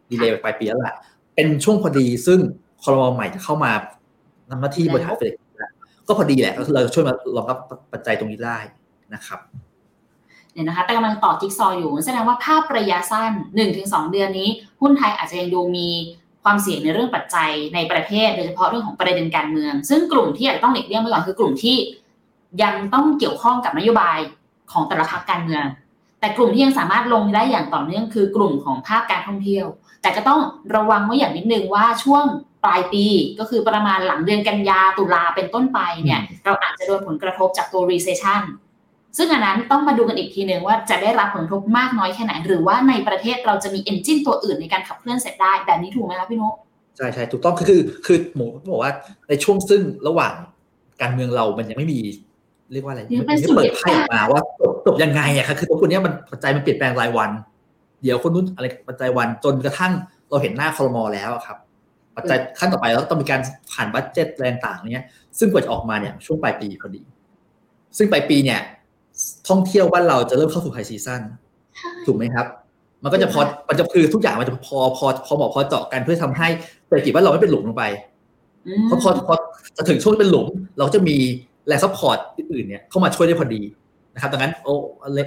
delay ปลายปีแล้วแหละเป็นช่วงพอดีซึ่งคอรมอใหม่จะเข้ามาทำหน้าที่บริหารเศรษฐกิจก็พอดีแหละก็คือเราช่วยมารองรับปัจจัยตรงนี้ได้นะครับเนี่ยนะคะแต่กำลังต่อจิ๊กซอว์อยู่ แสดงว่าภาพระยะสั้น 1-2 เดือนนี้ หุ้นไทยอาจจะยังดูมีความเสี่ยงในเรื่องปัจจัยในประเทศ โดยเฉพาะเรื่องของประเด็นการเมือง ซึ่งกลุ่มที่อาจจะต้องหลีกเลี่ยงไปก่อนคือกลุ่มที่ ยังต้องเกี่ยวข้องกับนโยบายของแต่ละพรรคการเมือง แต่กลุ่มที่ยังสามารถลงได้อย่างต่อเนื่องคือกลุ่มของภาคการท่องเที่ยว แต่ก็ต้องระวังไว้อย่างนิดนึงว่าช่วงปลายปีก็คือประมาณหลังเดือนกันยาตุลาเป็นต้นไปเนี่ย เราอาจจะโดนผลกระทบจากตัว recession ซึ่งอันนั้นต้องมาดูกันอีกทีหนึ่งว่าจะได้รับผลกระทบมากน้อยแค่ไหน หรือว่าในประเทศเราจะมีเอนจินตัวอื่นในการขับเคลื่อนเสร็จได้ แบบนี้ถูกไหมคะพี่นุ๊กใช่ใช่ถูกต้องคือคือคือหมูบอกว่าในช่วงซึ่งระหว่างการเมืองเรามันยังไม่มี เรียกว่าอะไรยังมันเป็นไม่สูตรเปิดไพ่ออกมาว่าจบจบยังไงอะครับคือตรงคนนี้ยมันปัจจัยมันเปลี่ยนแปลงรายวัน เดี๋ยวคนนู้นอะไรปัจจัยวันจนกระทั่งเราเห็นหน้าคอรมอแล้วอะครับ ปัจจัยขั้นต่อไปเราต้องมีการผ่านบัตเจ็ตแรงต่างๆเนี้ย ซึ่งกว่าจะออกมาเนี่ยช่วงปลายปีพอดี ซึ่งปลายปีเนี่ย ท่องเที่ยวบ้านเราจะเริ่มเข้าสู่ high season ถูกไหมครับ มันก็จะพอมันจะคือทุกอย่างมันจะพอพอพอเหมาะพอเจาะกันเพื่อทำให้เศรษฐกิจบ้านเราไม่เป็นหลุมลงไปอืมเพราะพอพอจะถึงช่วงที่เป็นหลุม เราจะมี แรง support อื่นๆเนี่ยเข้ามาช่วยได้พอดีนะครับดังนั้นโอ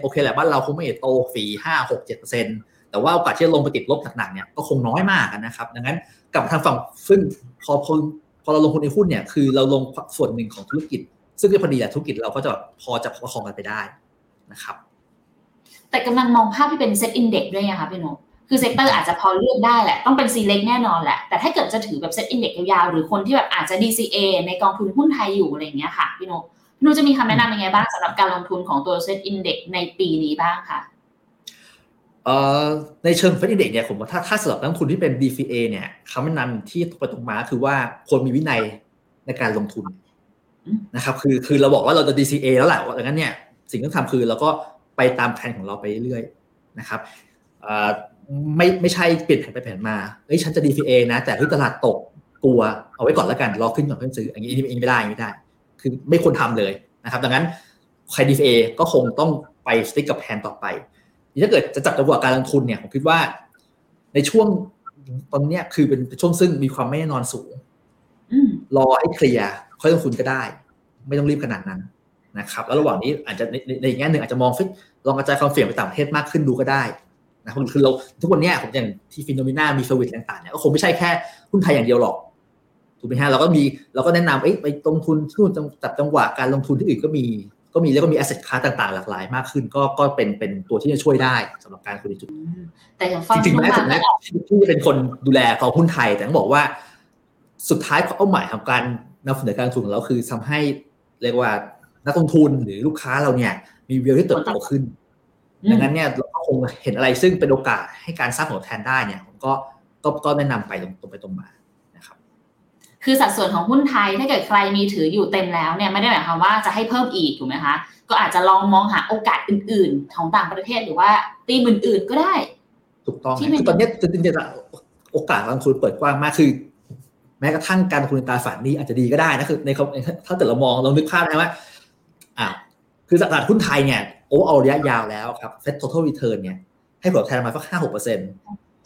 โอเคแหละบ้านเราคงไม่โตสี่ห้าหกเจ็ดเปอร์เซ็นต์แต่ว่าโอกาสที่จะลงไปติดลบหนักๆเนี่ยก็คงน้อยมากนะครับ ดังนั้นกลับทางฝั่งซึ่งพอพอพอเราลงทุนในหุ้นเนี่ยคือเราลงส่วนหนึ่งของธุรกิจ ซึ่งก็พอดีแหละธุรกิจเราก็จะพอจะประคองกันไปได้นะครับ แต่กำลังมองภาพที่เป็น SET Index ด้วยไงคะพี่นก คือ sector อาจจะพอเลือกได้แหละ ต้องเป็น select แน่นอนแหละ แต่ถ้าเกิดจะถือแบบ SET Index ยาวๆหรือคนที่แบบอาจจะ DCA ในกองทุนหุ้นไทยอยู่อะไรอย่างเงี้ยค่ะพี่นุพี่นุจะมีคำแนะนำยังไงบ้างสำหรับการลงทุนของตัว SET Index ในปีนี้บ้างค่ะเอ่อในเชิงเฟดเด็กเนี่ยผมว่าถ้าถ้าสำหรับนักลงทุนที่เป็น DCA เนี่ยคำแนะนำที่ตรงไปตรงมาคือว่าควรมีวินัยในการลงทุนนะครับคือคือเราบอกว่าเราจะ DCA แล้วแหละว่าดังนั้นเนี่ยสิ่งที่ต้องทำคือเราก็ไปตามแผนของเราไปเรื่อยๆนะครับเอ่อ ไม่ไม่ใช่เปลี่ยนแผนไปแผนมาเฮ้ยฉันจะ DCA นะแต่ที่ตลาดตกกลัวเอาไว้ก่อนแล้วกันรอขึ้นก่อนเพิ่งซื้ออย่างนี้อันนี้ไม่ได้อย่างนี้ไม่ได้ คือไม่ควรทำเลยนะครับ ดังนั้นใคร DCA ก็คงต้องไป stick กับแผนต่อไปถ้าเกิดจะจับจังหวะการลงทุนเนี่ยผมคิดว่า ในช่วงตอนเนี้ยคือเป็นช่วงซึ่งมีความไม่แน่นอนสูงอืมรอให้เคลียร์ค่อยลงทุนก็ได้ ไม่ต้องรีบขนาดนั้นนะครับ แล้วระหว่างนี้อาจจะในในในอีกแง่หนึ่งอาจจะมองฟิตลองกระจายความเสี่ยงไปต่างประเทศมากขึ้นดูก็ได้ นะครับคือเราทุกวันเนี้ยผมอย่างที่ Finnomena มี service ต่างๆเนี่ยก็คงไม่ใช่แค่หุ้นไทยอย่างเดียวหรอกถูกไหมฮะเราก็มีเราก็แนะนำเอ้ยไปลงทุนทุนจับจังหวะการลงทุนที่อื่นก็มีก็มีแล้วก็มี asset class ต่างๆ หลากหลายมากขึ้น ก็ก็เป็นเป็นตัวที่จะช่วยได้สำหรับการลงทุนในจุดอืมแต่อย่างฟังจริงๆดูแม้มาถึงแม้ก็ที่เป็นคนดูแลกองหุ้นไทย แต่ต้องบอกว่า สุดท้ายเป้าหมายของการนำเสนอการลงทุนของเราคือทำให้เรียกว่านักลงทุนหรือลูกค้าเราเนี่ย มีวิวที่เติบโตขึ้นอืมดังนั้นเนี่ยเราก็ คงเห็นอะไรซึ่งเป็นโอกาสให้การสร้างผลตอบแทนได้เนี่ยผมก็ก็ก็แนะนำไปตรงตรงไปตรงมานะครับ คือสัดส่วนของหุ้นไทยถ้าเกิดใครมีถืออยู่เต็มแล้วเนี่ยไม่ได้หมายความว่าจะให้เพิ่มอีกถูกไหมคะก็อาจจะลองมองหาโอกาสอื่น ๆ ของต่างประเทศหรือว่าตีมอื่น ๆ ก็ได้ ถูกต้องที่มันคือตอนเนี้ยจริงๆจะโอกาสการลงทุนเปิดกว้างมากคือ แม้กระทั่งการลงทุนในตราสารหนี้อาจจะดีก็ได้นะคือในเขาถ้าเกิดเรามองเรานึกภาพนะว่าอ่าคือตลาดหุ้นไทยเนี่ย โอ้เอาระยะยาวแล้วครับ Fed total return เนี่ยให้ผลตอบแทนมาสักห้าหกเปอร์เซ็นต์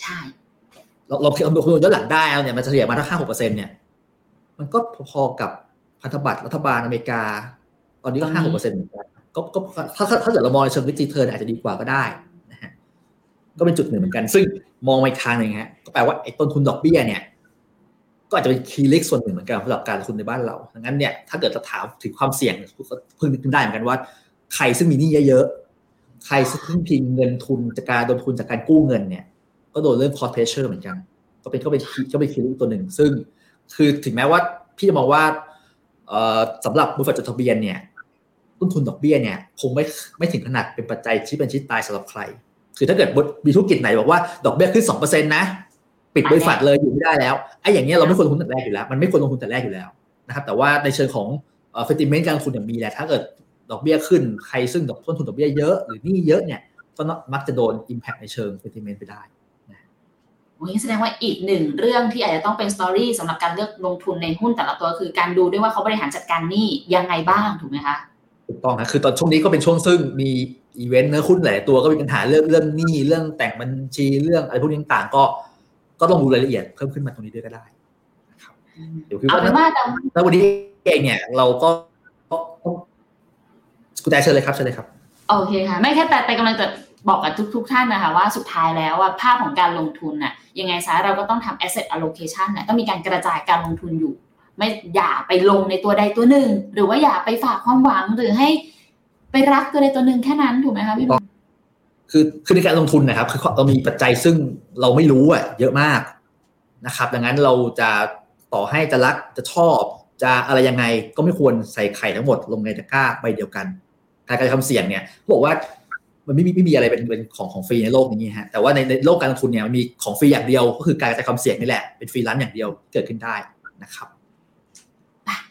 ใช่เราเราคำนวณคำนวณย้อนหลังได้แล้วเนี่ยมันเฉลี่ยมาทั้งห้าหกเปอร์เซ็นต์เนี่ย มันก็พอๆกับพันธบัตรรัฐบาลอเมริกา ตอนนี้ก็ห้าหกเปอร์เซ็นต์เหมือนกันก็ก็ถ้าถ้าถ้าเกิดเรามองในเชิงวิจิเทอร์อาจจะดีกว่าก็ได้นะฮะก็เป็นจุดหนึ่งเหมือนกัน ซึ่งมองมาอีกทางหนึ่งฮะก็แปลว่าไอ้ต้นทุนดอกเบี้ยเนี่ย ก็อาจจะเป็น key risk ส่วนหนึ่งเหมือนกันสำหรับการลงทุนในบ้านเราดังนั้นเนี่ยถ้าเกิดจะถามถึงความเสี่ยงก็พึงนึกขึ้นได้เหมือนกันว่า ใครซึ่งมีหนี้เยอะๆ ใครซึ่งพิงเงินทุนจากการลงทุนจากการกู้เงินเนี่ย ก็โดนเรื่อง cost pressure เหมือนกัน ก็เป็นก็เป็นก็เป็นคีย์ตัวหนึ่ง ซึ่งคือถึงแม้ว่าพี่จะมองว่าสำหรับบริษัทจดทะเบียนเนี่ยต้นทุนดอกเบี้ยเนี่ยคงไม่ไม่ถึงขนาดเป็นปัจจัยที่เป็นชิ้ตายสำหรับใคร คือถ้าเกิดมีธุรกิจไหนบอกว่าดอกเบี้ยขึ้นสองเปอร์เซ็นต์นะปิดบริษัทเลยอยู่ไม่ได้แล้วไอ้อย่างเงี้ยเราไม่ควรลงทุนแต่แรกอยู่แล้ว มันไม่ควรลงทุนแต่แรกอยู่แล้วนะครับแต่ว่าในเชิงของเอ่อ sentiment การลงทุนเนี่ยมีแหละถ้าเกิด ดอกเบี้ยขึ้นใครซึ่งดอกต้นทุนดอกเบี้ยเยอะหรือหนี้เยอะเนี่ยก็มักจะโดน impact ในเชิง sentiment ไปได้โอ้ยแสดงว่าอีกหนึ่งเรื่องที่อาจจะต้องเป็นสตอรี่สำหรับการเลือกลงทุนในหุ้นแต่ละตัวคือการดูด้วยว่าเขาบริหารจัดการหนี้ยังไงบ้างถูกไหมคะถูกต้องครับคือตอนช่วงนี้ก็เป็นช่วงซึ่งมีอีเวนต์เนื้อหุ้นหลายตัวก็มีปัญหาเรื่องเรื่องหนี้เรื่องแต่งบัญชีเรื่องอะไรพวกนี้ต่างๆก็ ก็ต้องดูรายละเอียดเพิ่มขึ้นมาตรงนี้ด้วยก็ได้นะครับเดี๋ยวคิดเอาว่าเป็นว่าแต่แล้ววันนี้เองเนี่ยเราก็ก็ คุณแดเชิญเลยครับเชิญเลยครับ โอเคค่ะ ไม่แค่แต่แต่กำลังจะบอกกับทุก ๆ ท่านนะคะว่าสุดท้ายแล้วว่าภาพของการลงทุนน่ะยังไงซะเราก็ต้องทำ asset allocation น่ะต้องมีการกระจายการลงทุนอยู่ ไม่อย่าไปลงในตัวใดตัวหนึ่ง หรือว่าอย่าไปฝากความหวังหรือให้ไปรักตัวใดตัวหนึ่งแค่นั้นถูกไหมคะพี่หนุ่มคือคือในการลงทุนนะครับ คือเรามีปัจจัยซึ่งเราไม่รู้อะเยอะมากนะครับ ดังนั้นเราจะต่อให้จะรักจะชอบ จะอะไรยังไงก็ไม่ควรใส่ไข่ทั้งหมดลงในตะกร้าใบเดียวกัน การกระทำเสี่ยงเนี่ยเขาบอกว่ามันไม่มีไม่มีอะไรเป็นเป็นของของฟรีในโลกนี้ฮะแต่ว่าในในโลกการลงทุนเนี่ยมันมีของฟรีอย่างเดียว ก็คือการกระจายความเสี่ยงนี่แหละเป็นฟรีแลนซ์อย่างเดียวเกิดขึ้นได้นะครับ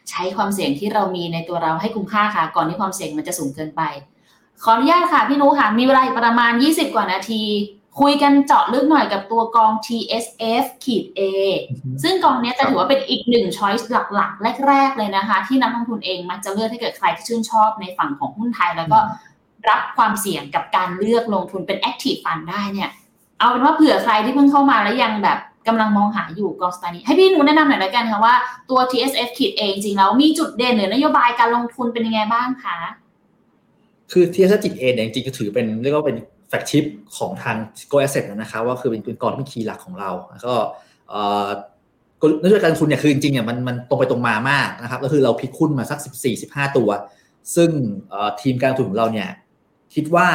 ใช้ความเสี่ยงที่เรามีในตัวเราให้คุ้มค่าค่ะ ก่อนที่ความเสี่ยงมันจะสูงเกินไป ขออนุญาตค่ะพี่นุค่ะมีเวลาอีกประมาณ 20 กว่านาที คุยกันเจาะลึกหน่อยกับตัวกอง TSF ขีด A ซึ่งกองเนี้ยจะถือว่าเป็นอีกหนึ่งช้อยส์หลักๆ แรก ๆ เลยนะคะ ที่นักลงทุนเองมักจะเลือกให้เกิดใครที่ชื่นชอบในฝั่งของหุ้นไทย แล้วก็รับความเสี่ยงกับการเลือกลงทุนเป็น Active Fund ได้เนี่ย เอาเป็นว่าเผื่อใครที่เพิ่งเข้ามาแล้วยังแบบกำลังมองหาอยู่กองสตาร์นี้ ให้พี่หนูแนะนำหน่อยละกันค่ะว่าตัว TSF ขีด A จริงๆแล้วมีจุดเด่นหรือนโยบายการลงทุนเป็นยังไงบ้างคะคือ TSF เองเนี่ยจริงๆก็ถือเป็นเรียกว่าเป็น flagship ของทาง Go Asset นะครับว่าคือเป็นเป็นกองที่เป็น key หลักของเราก็นโยบายการลงทุนเนี่ยคือจริงๆเนี่ยมันมันตรงไปตรงมามากนะครับก็คือเรา pick หุ้นมาสัก 14-15 ตัว ซึ่งทีมการลงทุนของเราเนี่ยคิดว่า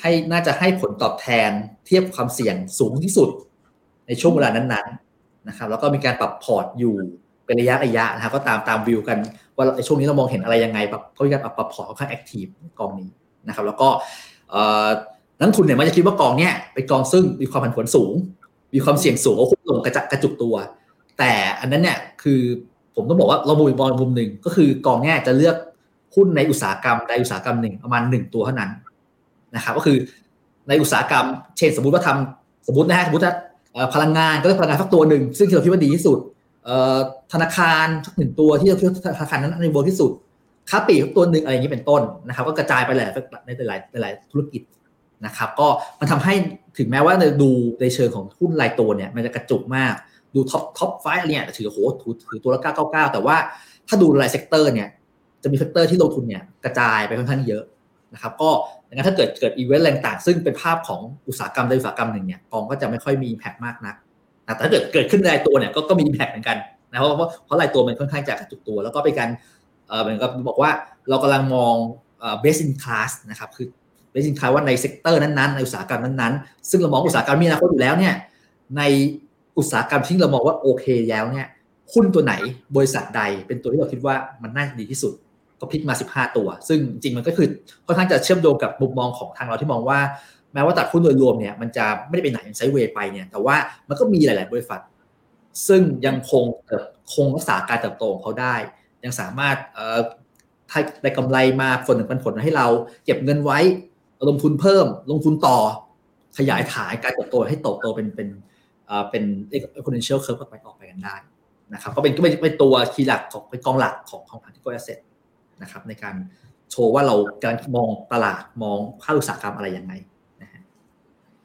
ให้น่าจะให้ผลตอบแทนเทียบความเสี่ยงสูงที่สุด ในช่วงเวลานั้นๆนะครับแล้วก็มีการปรับพอร์ตอยู่เป็นระยะระยะนะครับก็ตามตามวิวกันว่าในช่วงนี้เรามองเห็นอะไรยังไงแบบเขามีการปรับปรับพอร์ตค่อนข้างแอคทีฟกองนี้นะครับแล้วก็ นักทุนเนี่ยมันจะคิดว่ากองเนี้ยเป็นกองซึ่งมีความผันผวนสูง มีความเสี่ยงสูงก็หุ้นลงกระจักระจุกตัว แต่อันนั้นเนี่ยคือผมต้องบอกว่าเรามองอีกมุมหนึ่งก็คือกองเนี้ยจะเลือกหุ้นในอุตสาหกรรมใดอุตสาหกรรมหนึ่งประมาณหนึ่งตัวเท่านั้นนะครับก็คือในอุตสาหกรรม เช่นสมมุติว่าทำสมมตินะฮะสมมติว่าพลังงานก็เลือกพลังงานสักตัวหนึ่งซึ่งเราคิดว่าดีที่สุดธนาคารสักหนึ่งตัวที่เราคิดว่าธนาคารนั้นในโบที่สุดค้าปลีกตัวหนึ่งอะไรอย่างนี้เป็นต้นนะครับ ก็กระจายไปหลายในหลายหลายธุรกิจ นะครับก็มันทำให้ถึงแม้ว่าดูในเชิงของหุ้นรายตัวเนี่ยมันจะกระจุกมากดู top top five อะไรเนี่ยถือโหถือตัวละเก้าเก้าเก้าแต่ว่าถ้าดูราย sector เนี่ยจะมี sector ที่ลงทุนเนี่ยกระจายไปค่อนข้างเยอะนะครับก็ดังนั้นถ้าเกิดเกิดอีเวนต์แรงต่างซึ่งเป็นภาพของอุตสาหกรรมใดอุตสาหกรรมหนึ่งเนี่ยกองก็จะไม่ค่อยมี impact มากนักแต่ถ้าเกิดเกิดขึ้นรายตัวเนี่ยก็มี impact เหมือนกันนะเพราะเพราะเพราะรายตัวมันค่อนข้างจะกระจุกตัว แล้วก็เป็นการเออเหมือนกับบอกว่าเรากำลังมองเออ best in class นะครับคือ best in class ว่าใน sector นั้นๆในอุตสาหกรรมนั้นๆ ซึ่งเรามองอุตสาหกรรมมีอนาคตอยู่แล้วเนี่ยในอุตสาหกรรมที่เรามองว่าโอเคแล้วเนี่ยหุ้นตัวไหนบริษัทใดเป็นตัวที่เราคิดว่ามันน่าจะดีที่สุด ก็ pick มา 15 ตัว ซึ่งจริงมันก็คือค่อนข้างจะเชื่อมโยงกับมุมมองของทางเราที่มองว่า แม้ว่าตัดหุ้นโดยรวมเนี่ยมันจะไม่ได้ไปไหนไซเวย์ไปเนี่ยแต่ว่ามันก็มีหลาย ๆ บริษัท ซึ่งยังคงคงรักษาการเติบโตของเขาได้ ยังสามารถถ้าได้กำไรมาส่วนหนึ่งเป็นผลให้เราเก็บเงินไว้ ลงทุนเพิ่ม ลงทุนต่อ ขยายฐานการเติบโตให้โตโตเป็นเป็นเป็น exponential curve ไปออกไปกันได้นะครับก็เป็นก็เป็นตัวคีย์หลักของเป็นกองหลักของของ particle asset นะครับในการโชว์ว่าเรากำลังมองตลาดมองภาคอุตสาหกรรมอะไรยังไง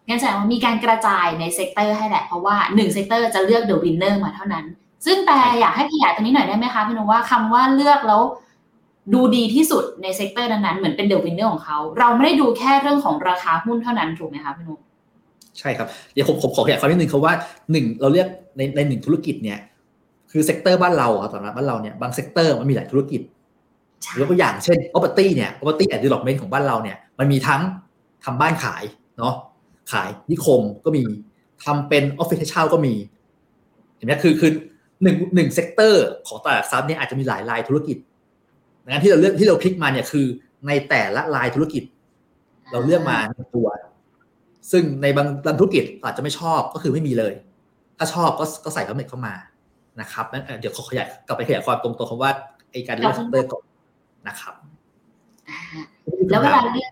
งั้นแสดงว่ามีการกระจายใน sector ให้แหละ เพราะว่า1 sector จะเลือก the winner มาเท่านั้น ซึ่งแต่อยากให้ขยายตรงนี้หน่อยได้ไหมคะพี่นุว่าคำว่าเลือกแล้ว ดูดีที่สุดใน sector นั้นๆเหมือนเป็น the winner ของเขา เราไม่ได้ดูแค่เรื่องของราคาหุ้นเท่านั้นถูกไหมคะพี่นุใช่ครับเดี๋ยวผมผมขอขยายความนิดนึงเขาว่าหนึ่งเราเลือกในในหนึ่งธุรกิจเนี่ยคือ sector บ้านเราอะสำหรับบ้านเราเนี่ยบาง sector มันมีหลายธุรกิจยกตัวอย่างเช่น property เนี่ย property and development ของบ้านเราเนี่ยมันมีทั้งทำบ้านขายเนาะขายนิคมก็มีทำเป็นออฟฟิศเช่าก็มีเห็นไหมคือคือหนึ่งหนึ่ง sector ของตลาดทรัพย์เนี่ยอาจจะมีหลายรายธุรกิจ ดังนั้นที่เราเลือกที่เรา pick มาเนี่ยคือ ในแต่ละรายธุรกิจ เราเลือกมาหนึ่งตัว ซึ่งในบางบางธุรกิจอาจจะไม่ชอบก็คือไม่มีเลย ถ้าชอบก็ก็ใส่คำเน็ตเข้ามานะครับเดี๋ยวขอขยายกลับไปขยายความตรงตัวคำว่าไอการเลือก sector ก่อนนะครับแล้วเวลาเลือก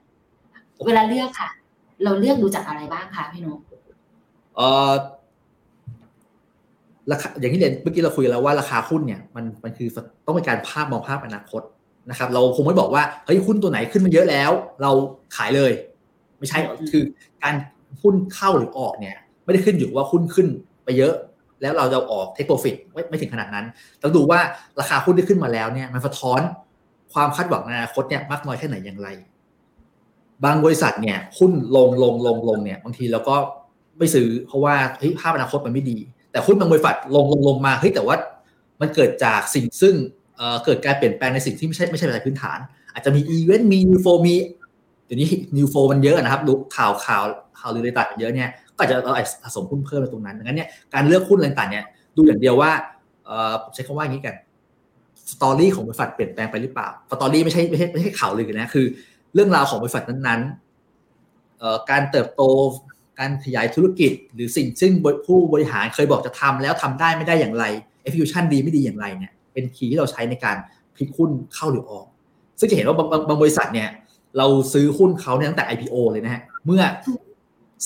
เวลาเลือกค่ะ เราเลือกดูจากอะไรบ้างคะพี่นุ๊กเออราคาอย่างที่เรียนเมื่อกี้เราคุยแล้วว่าราคาหุ้นเนี่ยมันมันคือต้องเป็นการภาพมองภาพอนาคต นะครับเราคงไม่บอกว่าเฮ้ยหุ้นตัวไหนขึ้นมาเยอะแล้ว เราขายเลย ไม่ใช่คือการหุ้นเข้าหรือออกเนี่ย ไม่ได้ขึ้นอยู่ว่าหุ้นขึ้นไปเยอะ แล้วเราจะออกเทคโปรฟิตไม่ไม่ถึงขนาดนั้นต้องดูว่าราคาหุ้นที่ขึ้นมาแล้วเนี่ยมันสะท้อนความคาดหวังในอนาคตเนี่ยมากน้อยแค่ไหนอย่างไร บางบริษัทเนี่ยหุ้นลงลงลงลงเนี่ยบางทีเราก็ไม่ซื้อเพราะว่าเฮ้ยภาพอนาคตมันไม่ดี แต่หุ้นบางบริษัทลงลงลงมาเฮ้ยแต่ว่ามันเกิดจากสิ่งซึ่ง เกิดการเปลี่ยนแปลงในสิ่งที่ไม่ใช่ไม่ใช่ปัจจัยพื้นฐาน อาจจะมีอีเวนต์มี news flow มีเดี๋ยวนี้ news flow มันเยอะนะครับดูข่าวข่าวข่าวลือต่างเยอะเนี่ยก็อาจจะเราสะสมหุ้นเพิ่มในตรงนั้นดังนั้นเนี่ยการเลือกหุ้นอะไรต่างเนี่ยดูอย่างเดียวว่าผมใช้คำว่าอย่างนี้กัน story ของบริษัทเปลี่ยนแปลงไปหรือเปล่า story ไม่ใช่ไม่ใช่ไม่ใช่ข่าวลือนะคือ เรื่องราวของบริษัทนั้นๆการเติบโตการขยายธุรกิจ หรือสิ่งซึ่งผู้บริหารเคยบอกจะทำแล้วทำได้ไม่ได้อย่างไร execution ดีไม่ดีอย่างไรเนี่ย เป็นคีย์ที่เราใช้ในการพลิกหุ้นเข้าหรือออก ซึ่งจะเห็นว่าบางบางบริษัทเนี่ย เราซื้อหุ้นเขาเนี่ยตั้งแต่ IPO เลยนะฮะเมื่อ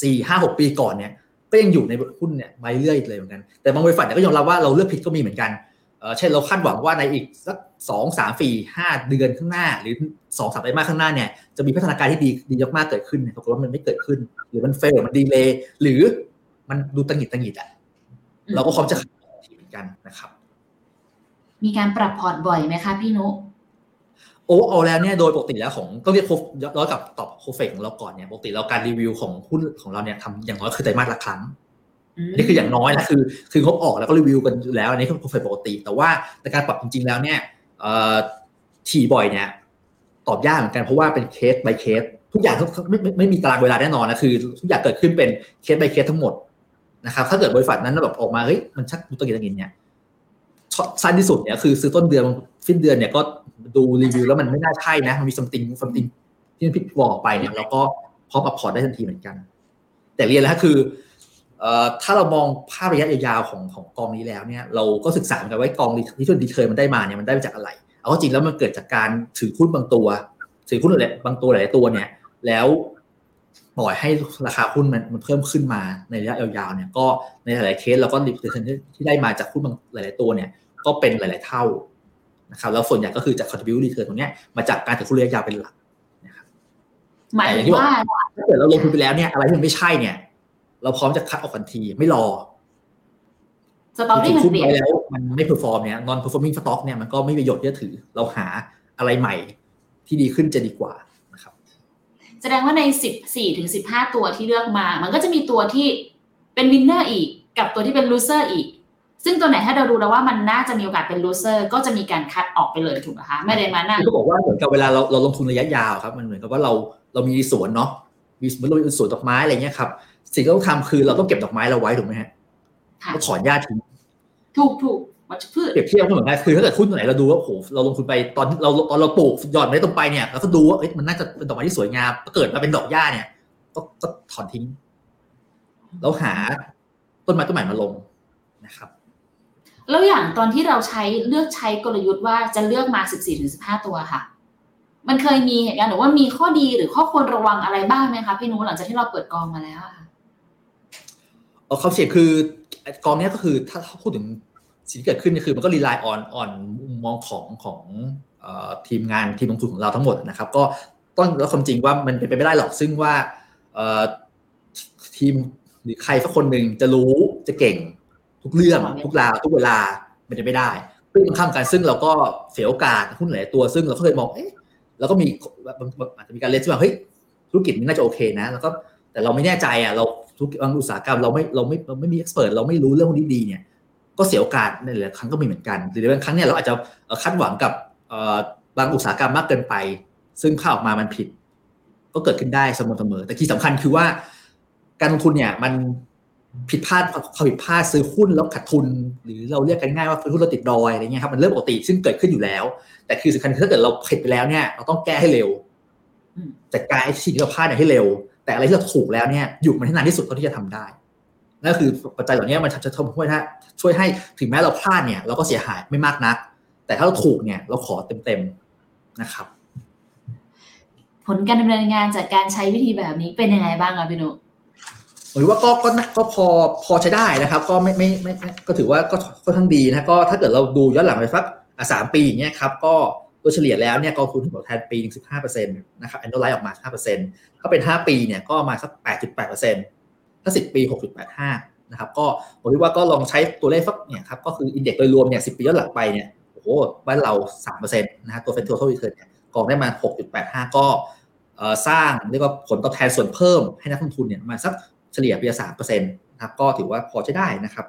สี่ห้าหกปีก่อนเนี่ยก็ยังอยู่ในหุ้นเนี่ยมาเรื่อยเลยเหมือนกันแต่บางบริษัทเนี่ยก็ยอมรับว่าเราเลือกผิดก็มีเหมือนกันเช่นเราคาดหวังว่าในอีกสักสองสามปีห้าเดือนข้างหน้า หรือสองสามไตรมาสข้างหน้าเนี่ยจะมีพัฒนาการที่ดีดีมากเกิดขึ้นปรากฏว่ามันไม่เกิดขึ้น หรือมันเฟลมันดีเลยหรือมันดูตังหิดตังหิดอะเราก็พร้อมจะขายทีเหมือนกันนะครับ มีการปรับพอร์ตบ่อยไหมคะพี่นุโอ้เอาแล้วเนี่ยโดยปกติแล้วของต้องเรียกย้อนกลับตอบโคเฟกของเราก่อนเนี่ยปกติเราการรีวิวของหุ้นของเราเนี่ยทำอย่างน้อยคือไตรมาสละครั้งอันนี้คืออย่างน้อยนะคือคือเขาออกแล้วก็รีวิวกันอยู่แล้วอันนี้คือโคเฟกปกติ แต่ว่าในการปรับจริง ๆ แล้วเนี่ยถี่บ่อยเนี่ยตอบยากเหมือนกันเพราะว่าเป็นเคส by เคสทุกอย่างไม่ไม่ไม่มีตารางเวลาแน่นอนนะคือทุกอย่างเกิดขึ้นเป็นเคส by เคสทั้งหมดนะครับถ้าเกิดบริษัทนั้นแบบออกมาเฮ้ยมันชักดูตะกินตะกินเนี่ย สั้นที่สุดเนี่ยคือซื้อต้นเดือนสิ้นเดือนเนี่ยก็ดูรีวิวแล้วมันไม่น่าใช่นะ มันมี something something ที่มันผิดบอกไปเนี่ยเราก็พร้อมปรับพอร์ตได้ทันทีเหมือนกัน แต่เรียนแล้วคือถ้าเรามองภาพระยะยาวของของกองนี้แล้วเนี่ยเราก็ศึกษากันไว่ากองที่ทุนดีเคยมันได้มาเนี่ยมันได้มาจากอะไร เอาจริงแล้วมันเกิดจากการถือหุ้นบางตัว ถือหุ้นอะไรบางตัวหลายตัวเนี่ย แล้ว ปล่อยให้ราคาหุ้นมันมันเพิ่มขึ้นมาในระยะยาวๆเนี่ยก็ในหลายๆเคสเราก็รีเทิร์นที่ได้มาจากหุ้นบางหลาย ๆตัวเนี่ยก็เป็นหลาย ๆ เท่านะครับแล้วส่วนใหญ่ก็คือจาก contribute return ตรงนี้มาจากการถือหุ้นระยะยาวเป็นหลักนะครับหมายถึงว่าถ้าเกิดเราลงทุนไปแล้วเนี่ยอะไรที่มันไม่ใช่เนี่ย เราพร้อมจะคัดออกทันทีไม่รอสต็อกที่มันเปลี่ยนแล้วมันไม่ perform เนี่ย non performing stock เนี่ยมันก็ไม่มีประโยชน์ที่จะถือ เราหาอะไรใหม่ที่ดีขึ้นจะดีกว่านะครับ แสดงว่าในสิบสี่ถึงสิบห้าตัวที่เลือกมา มันก็จะมีตัวที่เป็น winner อีก กับตัวที่เป็น loser อีก ซึ่งตัวไหนถ้าเราดูแล้วว่ามันน่าจะมีโอกาสเป็น loser ก็จะมีการคัดออกไปเลยถูกไหมคะไม่ได้มานั่งก็บอกว่าเหมือนกับเวลาเราเราลงทุนระยะยาวครับ มันเหมือนกับว่าเราเรามีสวนเนาะมีสมมติเรามีสวนดอกไม้อะไรเงี้ยครับสิ่งที่ต้องทำคือเราต้องเก็บดอกไม้เราไว้ถูกไหมฮะเราถอนหญ้าทิ้งถูกถูก มันพืชเปรียบเทียบก็เหมือนกันคือถ้าเกิดหุ้นตัวไหนเราดูว่าโอ้โหเราลงทุนไปตอนเราตอนเราปลูกหย่อนไว้ตรงไปเนี่ยเราก็ดูว่าเอ้ยมันน่าจะเป็นดอกไม้ที่สวยงามก็เกิดมาเป็นดอกหญ้าเนี่ย ก็ก็ถอนทิ้งแล้วหาต้นไม้ต้นใหม่มาลงนะครับ แล้วอย่างตอนที่เราใช้เลือกใช้กลยุทธ์ว่าจะเลือกมา 14-15 ตัวค่ะ มันเคยมีเหตุการณ์หรือว่ามีข้อดีหรือข้อควรระวังอะไรบ้างไหมคะพี่นุ้หลังจากที่เราเปิดกองมาแล้วค่ะเออเขาเสียคือกองนี้ก็คือถ้าพูดถึง สิ่งที่เกิดขึ้นคือมันก็รีไลน์ออนออนมองของของทีมงานทีมลงทุนของเราทั้งหมดนะครับ ก็ต้องแล้วความจริงว่ามันเป็นไปไม่ได้หรอกซึ่งว่าทีมหรือใครสักคนหนึ่งจะรู้จะเก่งทุกเรื่องทุกราวทุกเวลามันจะไม่ได้เพื่อข้ามกันซึ่งเราก็เสียโอกาสหุ้นหลายตัวซึ่งเราก็เคยมองเอ๊ะเราก็มีอาจจะมีการเลสที่ว่าเฮ้ยธุรกิจนี้น่าจะโอเคนะแล้วก็แต่เราไม่แน่ใจอะเราธุรกิจอุตสาหกรรมเราไม่เราไม่เราไม่มีเอ็กซ์เพรสเราไม่รู้เรื่องพวกนี้ดีเนี่ย ก็เสียโอกาสในหลายครั้งก็มีเหมือนกันหรือบางครั้งเนี่ยเราอาจจะคาดหวังกับบางอุตสาหกรรมมากเกินไป ซึ่งข้าออกมามันผิด ก็เกิดขึ้นได้เสมอเสมอแต่ที่สำคัญคือว่า การลงทุนเนี่ยมันผิดพลาดเขาผิดพลาดซื้อหุ้นแล้วขาดทุน หรือเราเรียกกันง่ายว่าหุ้นเราติดดอยอะไรเงี้ยครับมันเรื่องปกติซึ่งเกิดขึ้นอยู่แล้ว แต่คือสำคัญคือถ้าเกิดเราผิดไปแล้วเนี่ยเราต้องแก้ให้เร็วจัดการไอ้สิ่งที่เราพลาดให้เร็ว แต่อะไรที่เราถูกแล้วเนี่ยหยุดมันให้นานที่สุดเท่าที่จะทำได้ นั่นคือปัจจัยเหล่านี้มันจะช่วยให้ช่วยให้ถึงแม้เราพลาดเนี่ย เราก็เสียหายไม่มากนัก แต่ถ้าเราถูกเนี่ยเราขอเต็มๆนะครับ ผลการดำเนินงานจากการใช้วิธีแบบนี้เป็นยังไงบ้างอะพี่นุหรือว่าก็ก็ก็พอพอใช้ได้นะครับ ก็ไม่ไม่ไม่ก็ถือว่าก็ค่อนข้างดีนะก็ถ้าเกิดเราดูย้อนหลังไปสักสามปีอย่างเงี้ยครับก็โดยเฉลี่ยแล้วเนี่ยกองทุนผลตอบแทนปีหนึ่งสิบห้าเปอร์เซ็นต์นะครับ annualized ออกมาห้าเปอร์เซ็นต์ถ้าเป็นห้าปีเนี่ยก็มาสักแปดจุดแปดเปอร์เซ็นต์ ถ้าสิบปีหกจุดแปดห้านะครับ ก็ผมคิดว่าก็ลองใช้ตัวเลขสักเนี่ยครับ ก็คือ index โดยรวมเนี่ยสิบปีย้อนหลังไปเนี่ย โอ้โห บ้านเราสามเปอร์เซ็นต์นะฮะตัว total return เนี่ยกองได้มาหกจุดแปดห้าก็สร้างเรียกว่าผลตอบแทนส่วนเพิ่มให้นักลงทุนเนี่ยมาสักเฉลี่ยปีละสามเปอร์เซ็นต์นะครับก็ถือว่าพอใช้ได้นะครับ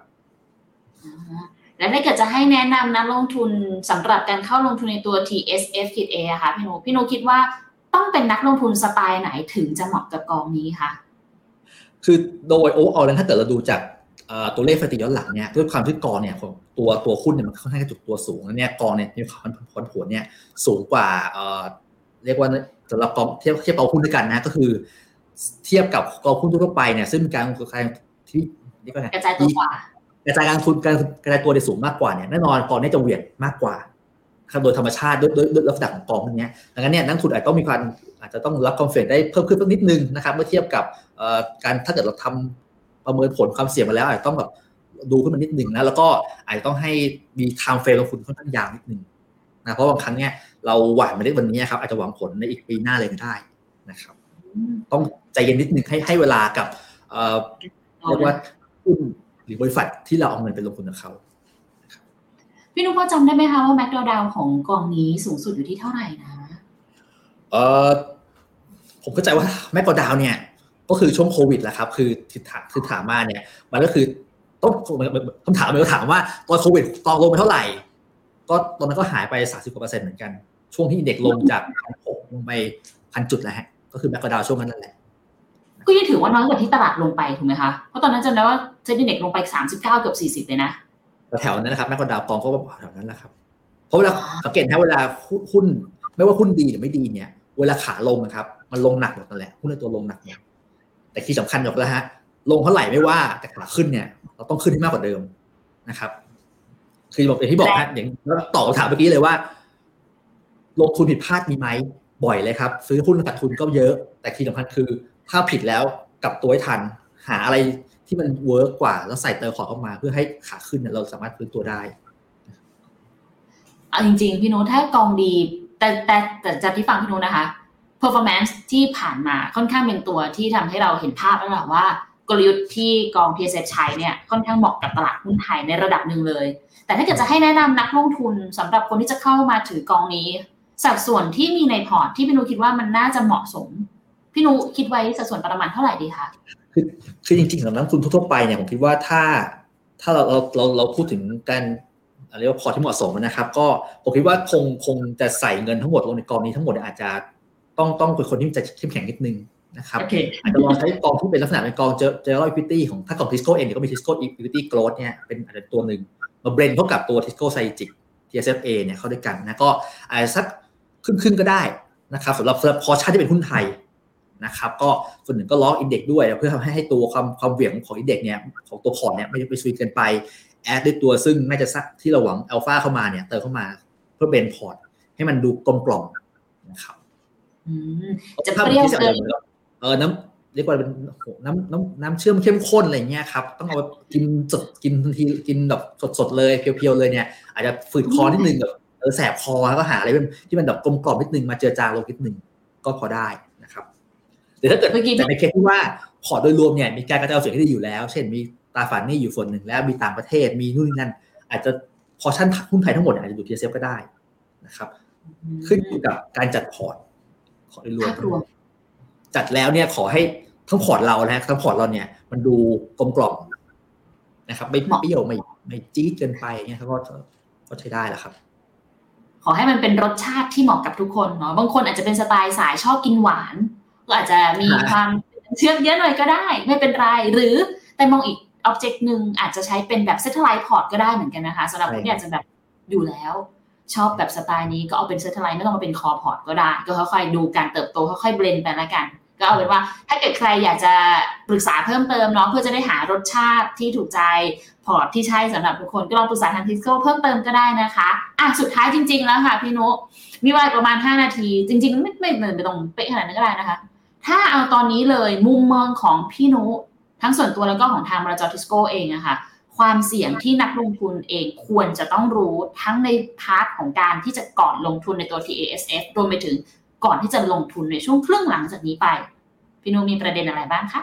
แล้วถ้าเกิดจะให้แนะนำนักลงทุนสำหรับการเข้าลงทุนในตัว TSF คิดเอะค่ะพี่โนพี่โนคิดว่าต้องเป็นนักลงทุนสไตล์ไหนถึงจะเหมาะกับกองนี้คะ คือโดย overall ถ้าเกิดเราดูจากตัวเลขสถิติย้อนหลังเนี่ยด้วยความที่กองเนี่ยตัวตัวหุ้นเนี่ยมันค่อนข้างจะกระจุกตัวสูงแล้วเนี่ยกองเนี่ยมีความผันผวนเนี่ยสูงกว่าเรียกว่าสำหรับกองเทียบเทียบกองหุ้นด้วยกันนะก็คือ เทียบกับกองหุ้นทั่วไปเนี่ยซึ่งมีการกระจายที่นี่ก็ไงกระจายตัวกว่ากระจายการทุนการกระจายตัวได้สูงมากกว่าเนี่ยแน่นอนกองนี้จะเหวี่ยงมากกว่าครับโดยธรรมชาติด้วยด้วยลักษณะของกองพวกนี้ดังนั้นเนี่ยนักลงทุนอาจต้องมีความอาจจะต้องรับความผันผวนได้เพิ่มขึ้นสักนิดนึงนะครับเมื่อเทียบกับ การถ้าเกิดเราทำประเมินผลความเสี่ยงมาแล้วอาจจะต้องแบบดูขึ้นมานิดนึงนะแล้วก็อาจจะต้องให้มี time frame ลงทุนค่อนข้างยาวนิดนึงนะเพราะบางครั้งเนี่ยเราหวานมาได้วันนี้ครับอาจจะหวังผลในอีกปีหน้าเลยก็ได้นะครับ ต้องใจเย็นนิดนึงให้ให้เวลากับเรียกว่าหุ้นหรือบริษัทที่เราเอาเงินไปลงทุนกับเขาพี่นุ๊กพอจำได้ไหมคะว่าแม็กดดาวของกองนี้สูงสุดอยู่ที่เท่าไหร่นะเออผมเข้าใจว่าแม็กดาวเนี่ย ก็คือช่วงโควิดแหละครับ คือที่ถามคือถามมาเนี่ย มันก็คือต้องคำถามมันถามว่าตอนโควิดตอนลงไปเท่าไหร่ ก็ตอนนั้นก็หายไปสามสิบกว่าเปอร์เซ็นต์เหมือนกัน ช่วงที่เด็กลงจากพันหกลงไปพันจุดแล้วฮะ ก็คือแม็กดาวช่วงนั้นนั่นแหละ ก็ยังถือว่าน้อยกว่าที่ตลาดลงไปถูกไหมคะ เพราะตอนนั้นจำได้ว่าเซ็นดีเด็กลงไปสามสิบเก้าเกือบสี่สิบเลยนะแถวนั้นนะครับแม่กดาวกองก็แถวนั้นแหละครับ เพราะเวลาสังเกตนะเวลาหุ้น ไม่ว่าหุ้นดีหรือไม่ดีเนี่ย เวลาขาลงนะครับ มันลงหนักหมดนั่นแหละหุ้นในตัวลงหนักเนี่ย แต่ที่สำคัญอยู่แล้วฮะลงเท่าไหร่ไม่ว่าแต่ขาขึ้นเนี่ย เราต้องขึ้นให้มากกว่าเดิมนะครับ คือบอกอย่างที่บอกฮะอย่างตอบคำถามเมื่อกี้เลยว่าลงทุนผิดพลาดมีไหมบ่อยเลยครับ ซื้อหุ้นขาดทุนก็เยอะ แต่ที่สำคัญคือ ถ้าผิดแล้วกลับตัวให้ทัน หาอะไรที่มัน work กว่า แล้วใส่เตอร์คอร์ดออกมา เพื่อให้ขาขึ้นเนี่ยเราสามารถฟื้นตัวได้เอาจริง ๆ พี่โน้ตถ้ากองดี แต่แต่แต่จากที่ฟังพี่โน้ตนะคะ performance ที่ผ่านมาค่อนข้างเป็นตัวที่ทำให้เราเห็นภาพแล้วแหละว่ากลยุทธ์ที่กอง PSF ใช้เนี่ยค่อนข้างเหมาะกับตลาดหุ้นไทยในระดับหนึ่งเลย แต่ถ้าเกิดจะให้แนะนำนักลงทุนสำหรับคนที่จะเข้ามาถือกองนี้ สัดส่วนที่มีในพอร์ตที่พี่นุคิดว่ามันน่าจะเหมาะสม พี่นุคิดไว้สัดส่วนประมาณเท่าไหร่ดีคะ คือคือจริงๆสำหรับนักลงทุนทั่วไปเนี่ยผมคิดว่าถ้าถ้าเราเราเราเราพูดถึงการเรียกว่าพอร์ตที่เหมาะสมนะครับ ก็ผมคิดว่าคงคงจะใส่เงินทั้งหมดลงในกองนี้ทั้งหมดอาจจะ ต้องต้องเป็นคนที่จะเข้มแข็งนิดนึงนะครับ okay. อาจจะลองใช้กองที่เป็นลักษณะเป็นกอง general equity ของถ้ากองทิสโก้เองเนี่ยก็มีทิสโก้ Equity Growth เนี่ยเป็นอาจจะตัวหนึ่งมา blend เข้ากับตัวทิสโก้ไซจิก TSFA เนี่ยเข้าด้วยกันนะก็อาจจะสักครึ่งๆก็ได้นะครับสำหรับสำหรับพอชั่นที่เป็นหุ้นไทยนะครับก็ส่วนหนึ่งก็ล้อ index ด้วยเพื่อทำให้ให้ตัวความความเหวี่ยงของ index เนี่ยของตัวพอร์ตเนี่ยไม่ไปสวิงเกินไป add ด้วยตัวซึ่งน่าจะที่เราหวังอัลฟาเข้ามาเนี่ยเติมเข้ามาเพื่อ blend พอร์ตให้มันดูกลมกล่อมนะครับ จะเปรี้ยวเกินเออน้ำเรียกว่าเป็นน้ำน้ำน้ำเชื่อมเข้มข้นอะไรเงี้ยครับต้องเอากินสดกินทันทีกินแบบสดๆเลย pure ๆเลยเนี่ย อาจจะฝืดคอนิดนึงแบบเออแสบคอแล้วก็หาอะไรที่มันแบบกลมกล่อมนิดนึงมาเจือจางลงนิดนึงก็พอได้หรือถ้าเกิดแต่ในเคสที่ว่าพอร์ตโดยรวมเนี่ยมีการกระจายส่วนที่ดีอยู่แล้ว เช่นมีตราสารหนี้อยู่ส่วนหนึ่งแล้วมีต่างประเทศมีนู่นนี่นั่น อาจจะพอชั่นหุ้นไทยทั้งหมดอาจจะอยู่ TSF ก็ได้นะครับ ขึ้นอยู่กับการจัดพอร์ต ขอโดยรวม จัดแล้วเนี่ยขอให้ทั้งพอร์ตเรานะทั้งพอร์ตเราเนี่ย มันดูกลมกล่อมนะครับ ไม่เปรี้ยวไม่ไม่จี๊ดเกินไปเนี่ยเขาก็ก็ใช้ได้แหละครับ ขอให้มันเป็นรสชาติที่เหมาะกับทุกคนเนาะบางคนอาจจะเป็นสไตล์สายชอบกินหวานก็อาจจะมีความเชื่อมเยอะหน่อยก็ได้ ไม่เป็นไรหรือแต่มองอีก aspect หนึ่งอาจจะใช้เป็นแบบ satellite พอร์ตก็ได้เหมือนกันนะคะสำหรับคนที่อาจจะแบบอยู่แล้ว ชอบแบบสไตล์นี้ก็เอาเป็น satellite ไม่ต้องมาเป็น core พอร์ตก็ได้ ก็ค่อยๆดูการเติบโตค่อยๆ blend ไปแล้วกัน ก็เอาเป็นว่าถ้าเกิดใครอยากจะปรึกษาเพิ่มเติมเนาะเพื่อจะได้หารสชาติที่ถูกใจพอร์ตที่ใช่สำหรับทุกคนก็ลองปรึกษาทางทิสโก้เพิ่มเติมก็ได้นะคะอะสุดท้ายจริง ๆ แล้วค่ะพี่นุมีเวลาประมาณ 5 นาที จริง ๆ ไม่ไม่ไม่ต้องเป๊ะขนาดนั้นก็ได้นะคะ ถ้าเอาตอนนี้เลยมุมมองของพี่นุทั้งส่วนตัวแล้วก็ของทางบริษัททิสโก้เองอะค่ะ ความเสี่ยงที่นักลงทุนเองควรจะต้องรู้ทั้งใน part ของการที่จะก่อนลงทุนในตัว TSF-A รวมไปถึงก่อนที่จะลงทุนในช่วงครึ่งหลังจากนี้ไป พี่นุมีประเด็นอะไรบ้างคะ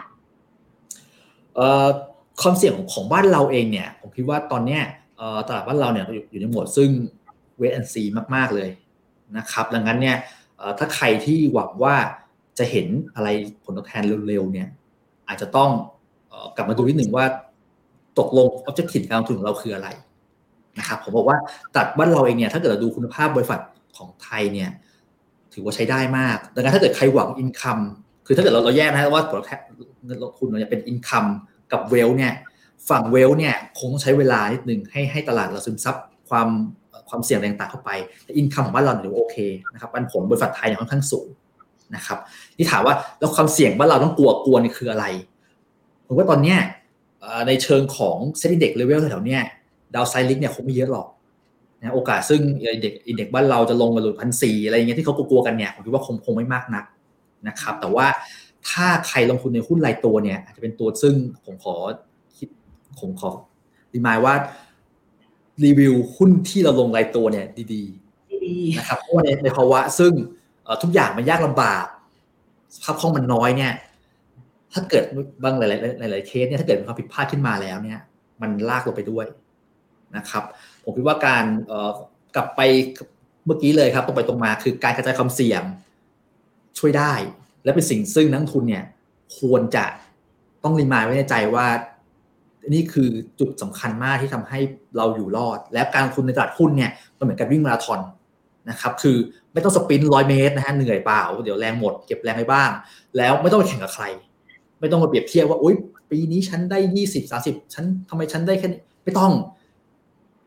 ความเสี่ยงของบ้านเราเองเนี่ยผมคิดว่าตอนเนี้ยตลาดบ้านเราเนี่ยอยู่ในโหมดซึ่งเวทแอนซีมาก ๆ เลยนะครับดังนั้นเนี่ยถ้าใครที่หวังว่าจะเห็นอะไรผลตอบแทนเร็วๆเนี่ยอาจจะต้องกลับมาดูนิดหนึ่งว่า ตกลง objective การลงทุนของเราคืออะไรนะครับผมบอกว่าตัดบ้านเราเองเนี่ยถ้าเกิดเราดูคุณภาพบริษัทของไทยเนี่ยถือว่าใช้ได้มาก ดังนั้นถ้าเกิดใครหวังอินคัมคือถ้าเกิดเราเราแยกนะว่าผลแทนเงินลงทุนเราจะเป็นอินคัมกับเวลเนี่ยฝั่งเวลเนี่ยคงต้องใช้เวลานิดนึงให้ให้ตลาดเราซึมซับความความเสี่ยงต่างๆเข้าไป แต่ income ของบ้านเราเนี่ยโอเคนะครับปันผลบริษัทไทยเนี่ยค่อนข้างสูงนะครับ ที่ถามว่าแล้วความเสี่ยงบ้านเราต้องกลัวกลัวนี่คืออะไร ผมว่าตอนเนี้ย ในเชิงของ SET Index level แถวเนี้ย downside risk เนี่ยคงไม่เยอะหรอกนะโอกาส SET Index บ้านเราจะลงมาหลุดพันสี่อะไรเงี้ยที่เขากลัวกันเนี่ยผมคิดว่าคงคงไม่มากนักนะครับ แต่ว่าถ้าใครลงทุนในหุ้นรายตัวเนี่ยอาจจะเป็นตัวซึ่งผมขอคิดผมขอรีมายว่ารีวิวหุ้นที่เราลงรายตัวเนี่ยดีๆนะครับเพราะว่าในในภาวะซึ่งทุกอย่างมันยากลำบากสภาพคล่องมันน้อยเนี่ย ถ้าเกิดบางหลายๆหลาย ๆ เคสเนี่ยถ้าเกิดมีความผิดพลาดขึ้นมาแล้วเนี่ย มันลากลงไปด้วยนะครับ ผมคิดว่าการกลับไปเมื่อกี้เลยครับ ตรงไปตรงมาคือการกระจายความเสี่ยงช่วยได้ และเป็นสิ่งซึ่งนักทุนเนี่ย ควรจะต้องรีมายไว้ในใจว่า นี่คือจุดสำคัญมากที่ทำให้เราอยู่รอด และการลงทุนในตลาดหุ้นเนี่ยมันเหมือนกับวิ่งมาราธอนนะครับ คือไม่ต้องสปินร้อยเมตรนะฮะเหนื่อยเปล่า เดี๋ยวแรงหมดเก็บแรงไปบ้าง แล้วไม่ต้องไปแข่งกับใคร ไม่ต้องมาเปรียบเทียบว่าอุ้ยปีนี้ฉันได้ยี่สิบสาสิบฉันทำไมฉันได้แค่นี้ไม่ต้อง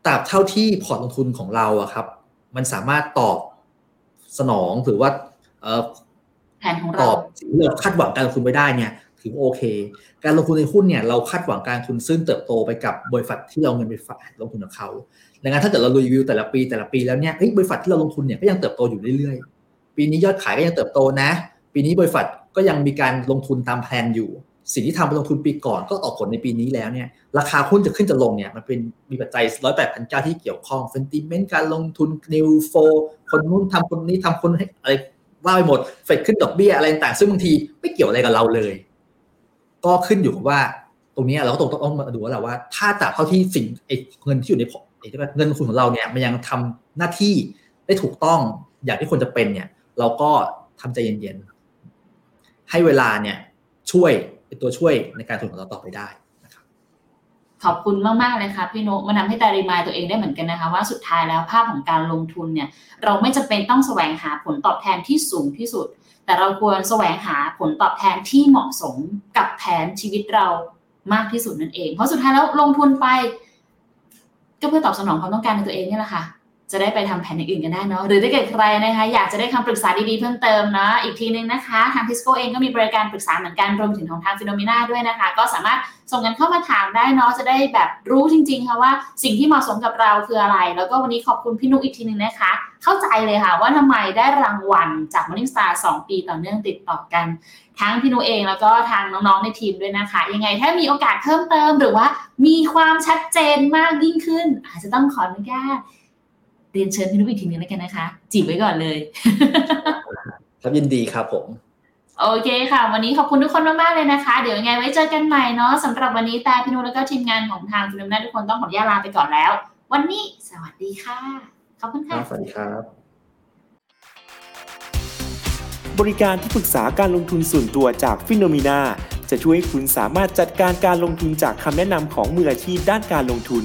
ตราบเท่าที่พอร์ตลงทุนของเราอะครับ มันสามารถตอบสนองหรือว่าแผนของเราตอบสิ่งที่เราคาดหวังการลงทุนไว้ได้เนี่ยถือโอเค การลงทุนในหุ้นเนี่ยเราคาดหวังการทุนซึ่งเติบโตไปกับบริษัทที่เราเงินไปฝากลงทุนกับเขาดังนั้นถ้าเกิดเรารีวิวแต่ละปีแต่ละปีแล้วเนี่ยบริษัทที่เราลงทุนเนี่ยก็ยังเติบโตอยู่เรื่อยๆ ปีนี้ยอดขายก็ยังเติบโตนะ ปีนี้บริษัท ก็ยังมีการลงทุนตามแผนอยู่ สิ่งที่ทำไปลงทุนปีก่อนก็ออกผลในปีนี้แล้วเนี่ยราคาหุ้นจะขึ้นจะลงเนี่ยมันเป็นมีปัจจัยร้อยแปดพันเก้าที่เกี่ยวข้องเซนติเมนต์การลงทุนนิวโฟคนนู้นทำคนนี้ทำคนให้อะไรว่าไปหมดเฟดขึ้นดอกเบี้ยอะไรต่างซึ่งบางทีไม่เกี่ยวอะไรกับเราเลย ก็ขึ้นอยู่กับว่าตรงนี้เราก็ต้องต้องมาดูว่าแลว่า ถ้าจากเท่าที่สิ่งเงินที่อยู่ในเงินทุนของเราเนี่ยมันยังทำหน้าที่ได้ถูกต้องอย่างที่ควรจะเป็นเนี่ย เราก็ทำใจเย็นๆ ให้เวลาเนี่ยช่วยเป็นตัวช่วยในการทุนของเราต่อไปได้นะครับขอบคุณมากๆเลยค่ะพี่โนมันทำให้ต้า remind ตัวเองได้เหมือนกันนะคะ ว่าสุดท้ายแล้วภาพของการลงทุนเนี่ย เราไม่จำเป็นต้องแสวงหาผลตอบแทนที่สูงที่สุด แต่เราควรแสวงหาผลตอบแทนที่เหมาะสมกับแผนชีวิตเรามากที่สุดนั่นเอง เพราะสุดท้ายแล้วลงทุนไป ก็เพื่อตอบสนองความต้องการในตัวเองนี่แหละค่ะ จะได้ไปทำแผนอื่นกันได้เนาะหรือถ้าเกิดใครนะคะอยากจะได้คำปรึกษาดีๆเพิ่มเติมเนาะอีกทีนึงนะคะ ทางทิสโก้เองก็มีบริการปรึกษาเหมือนกันรวมถึงของทาง Finnomena ด้วยนะคะ ก็สามารถส่งกันเข้ามาถามได้เนาะจะได้แบบรู้จริง ๆ ค่ะว่าสิ่งที่เหมาะสมกับเราคืออะไร แล้วก็วันนี้ขอบคุณพี่นุกอีกทีนึงนะคะ เข้าใจเลยค่ะว่าทำไมได้รางวัลจาก Morning Star 2 ปีต่อเนื่องติดต่อกัน ทั้งพี่นุเองแล้วก็ทางน้องๆในทีมด้วยนะคะ ยังไงถ้ามีโอกาสเพิ่มเติมหรือว่ามีความชัดเจนมากยิ่งขึ้น อาจจะต้องขออนุญาต เรียนเชิญพี่นุ๊กอีกทีนึงแล้วกันนะคะ จีบไว้ก่อนเลย ครับยินดีครับผม โอเคค่ะ วันนี้ขอบคุณทุกคนมาก ๆ เลยนะคะ เดี๋ยวยังไงไว้เจอกันใหม่เนาะสำหรับวันนี้แต่พี่นุ๊กแล้วก็ทีมงานของทางคุณน้ำนาทุกคนต้องขออนุญาตลาไปก่อนแล้ว วันนี้สวัสดีค่ะขอบคุณค่ะสวัสดีครับ บริการที่ปรึกษาการลงทุนส่วนตัวจากฟิโนมีนาจะช่วยให้คุณสามารถจัดการการลงทุนจากคำแนะนำของมืออาชีพด้านการลงทุน